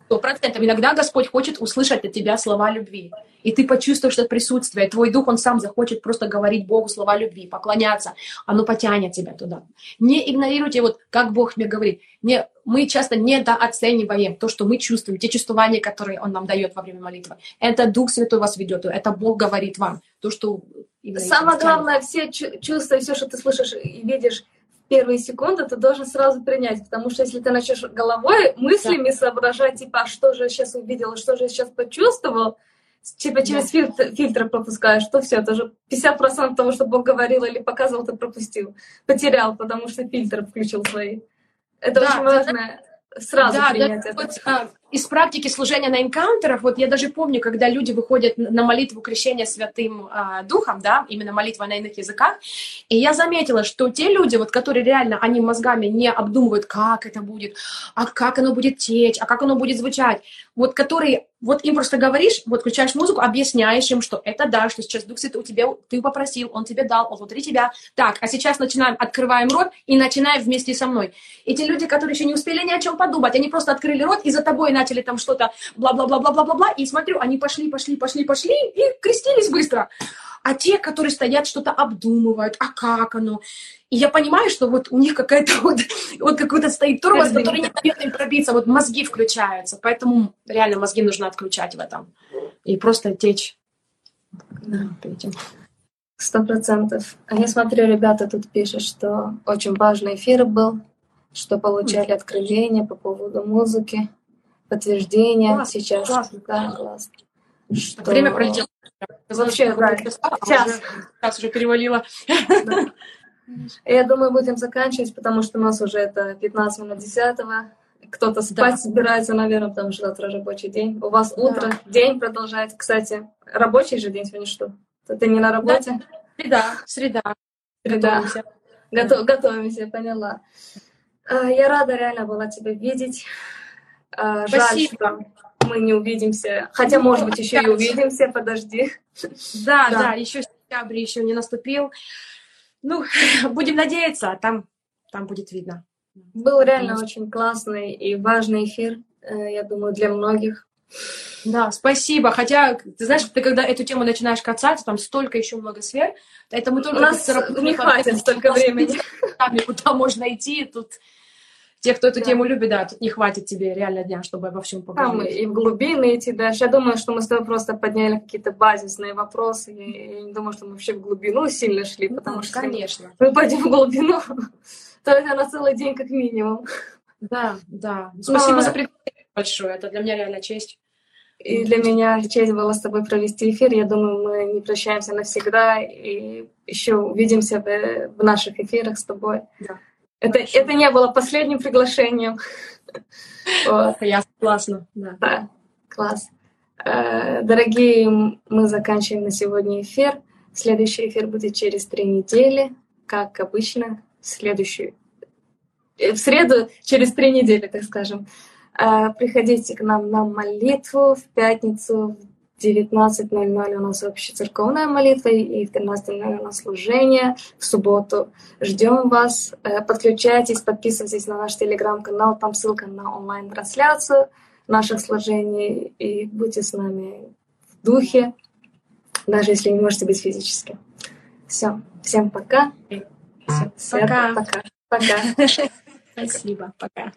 Сто процентов. Иногда Господь хочет услышать от тебя слова любви. И ты почувствуешь это присутствие. Твой дух, он сам захочет просто говорить Богу слова любви, поклоняться. Оно потянет тебя туда. Не игнорируйте, вот как Бог мне говорит. Не, мы часто недооцениваем то, что мы чувствуем, те чувствования, которые Он нам дает во время молитвы. Это Дух Святой вас ведет, это Бог говорит вам. То, что Самое главное, все чувства, все, что ты слышишь и видишь, первые секунды ты должен сразу принять, потому что если ты начнешь головой, мыслями да. соображать, типа, а что же я сейчас увидел, что же я сейчас почувствовал, типа через да. фильтр, фильтр пропускаешь, то все, это же 50% того, что Бог говорил или показывал, ты пропустил, потерял, потому что фильтр включил свои. Это да, очень важно сразу да, принять да, это. Вот, а, из практики служения на энкаунтерах, вот я даже помню, когда люди выходят на молитву крещения Святым э, Духом, да, именно молитва на иных языках, и я заметила, что те люди, вот, которые реально, они мозгами не обдумывают, как это будет, а как оно будет течь, а как оно будет звучать, вот, которые, вот им просто говоришь, вот, включаешь музыку, объясняешь им, что это да, что сейчас Дух Святой у тебя, ты попросил, он тебе дал, он внутри тебя, так, а сейчас начинаем, открываем рот и начинаем вместе со мной. Эти люди, которые еще не успели ни о чем подумать, они просто открыли рот и за тобой начали там что-то бла-бла-бла-бла-бла-бла-бла, и смотрю, они пошли, пошли, пошли, пошли и крестились быстро. А те, которые стоят, что-то обдумывают, а как оно. И я понимаю, что вот у них какая-то (laughs) вот, вот какой-то стоит тормоз, который не дает им пробиться, вот мозги включаются. Поэтому реально мозги нужно отключать в этом. И просто течь. Сто процентов. А я смотрю, ребята тут пишут, что очень важный эфир был, что получали откровения по поводу музыки подтверждение класс, сейчас. Классно, да, классно. Что... Время пролетело. Вообще, да, сейчас. Сейчас уже перевалило. Да. Я думаю, будем заканчивать, потому что у нас уже это 15 минут 10 Кто-то спать да. собирается, наверное, потому что завтра рабочий день. У вас утро, да. день продолжается. Кстати, рабочий же день сегодня что? Ты не на работе? Да. Среда, среда. Среда. Готовимся. Готов, готовимся, поняла. А, я рада реально была тебя видеть. А, жаль, что мы не увидимся. Хотя, может быть, еще и увидимся, подожди. Да, да, да еще сентябрь еще не наступил. Ну, (laughs) будем надеяться, а там, там будет видно. Был реально Потому... очень классный и важный эфир, э, я думаю, для многих. Да, спасибо. Хотя, ты знаешь, ты когда эту тему начинаешь касаться, там столько еще много сфер, это мы только... У нас не хватит столько времени. (laughs) Куда можно идти, тут те, кто эту да. тему любит, да, тут не хватит тебе реально дня, чтобы обо всем поговорить. Там и в глубины идти дальше. Я думаю, что мы с тобой просто подняли какие-то базисные вопросы. Я, я не думаю, что мы вообще в глубину сильно шли, потому ну, что конечно. мы пойдем в глубину, (laughs) то это на целый день как минимум. Да, да. Спасибо а... за приглашение большое. Это для меня реально честь. И для меня честь было с тобой провести эфир. Я думаю, мы не прощаемся навсегда и еще увидимся в, в наших эфирах с тобой. Да. Это, это не было последним приглашением. (laughs) Я классно. Да. класс. Э, дорогие, мы заканчиваем на сегодня эфир. Следующий эфир будет через три недели, как обычно. Следующий э, в среду через три недели, так скажем. Э, приходите к нам на молитву в пятницу в 19.00 у нас общецерковная молитва и в 13.00 у нас служение. В субботу ждем вас. Подключайтесь, подписывайтесь на наш телеграм-канал, там ссылка на онлайн-трансляцию наших служений и будьте с нами в духе, даже если не можете быть физически. Все, всем пока. Все, пока. Пока. Пока. (laughs) Спасибо, пока.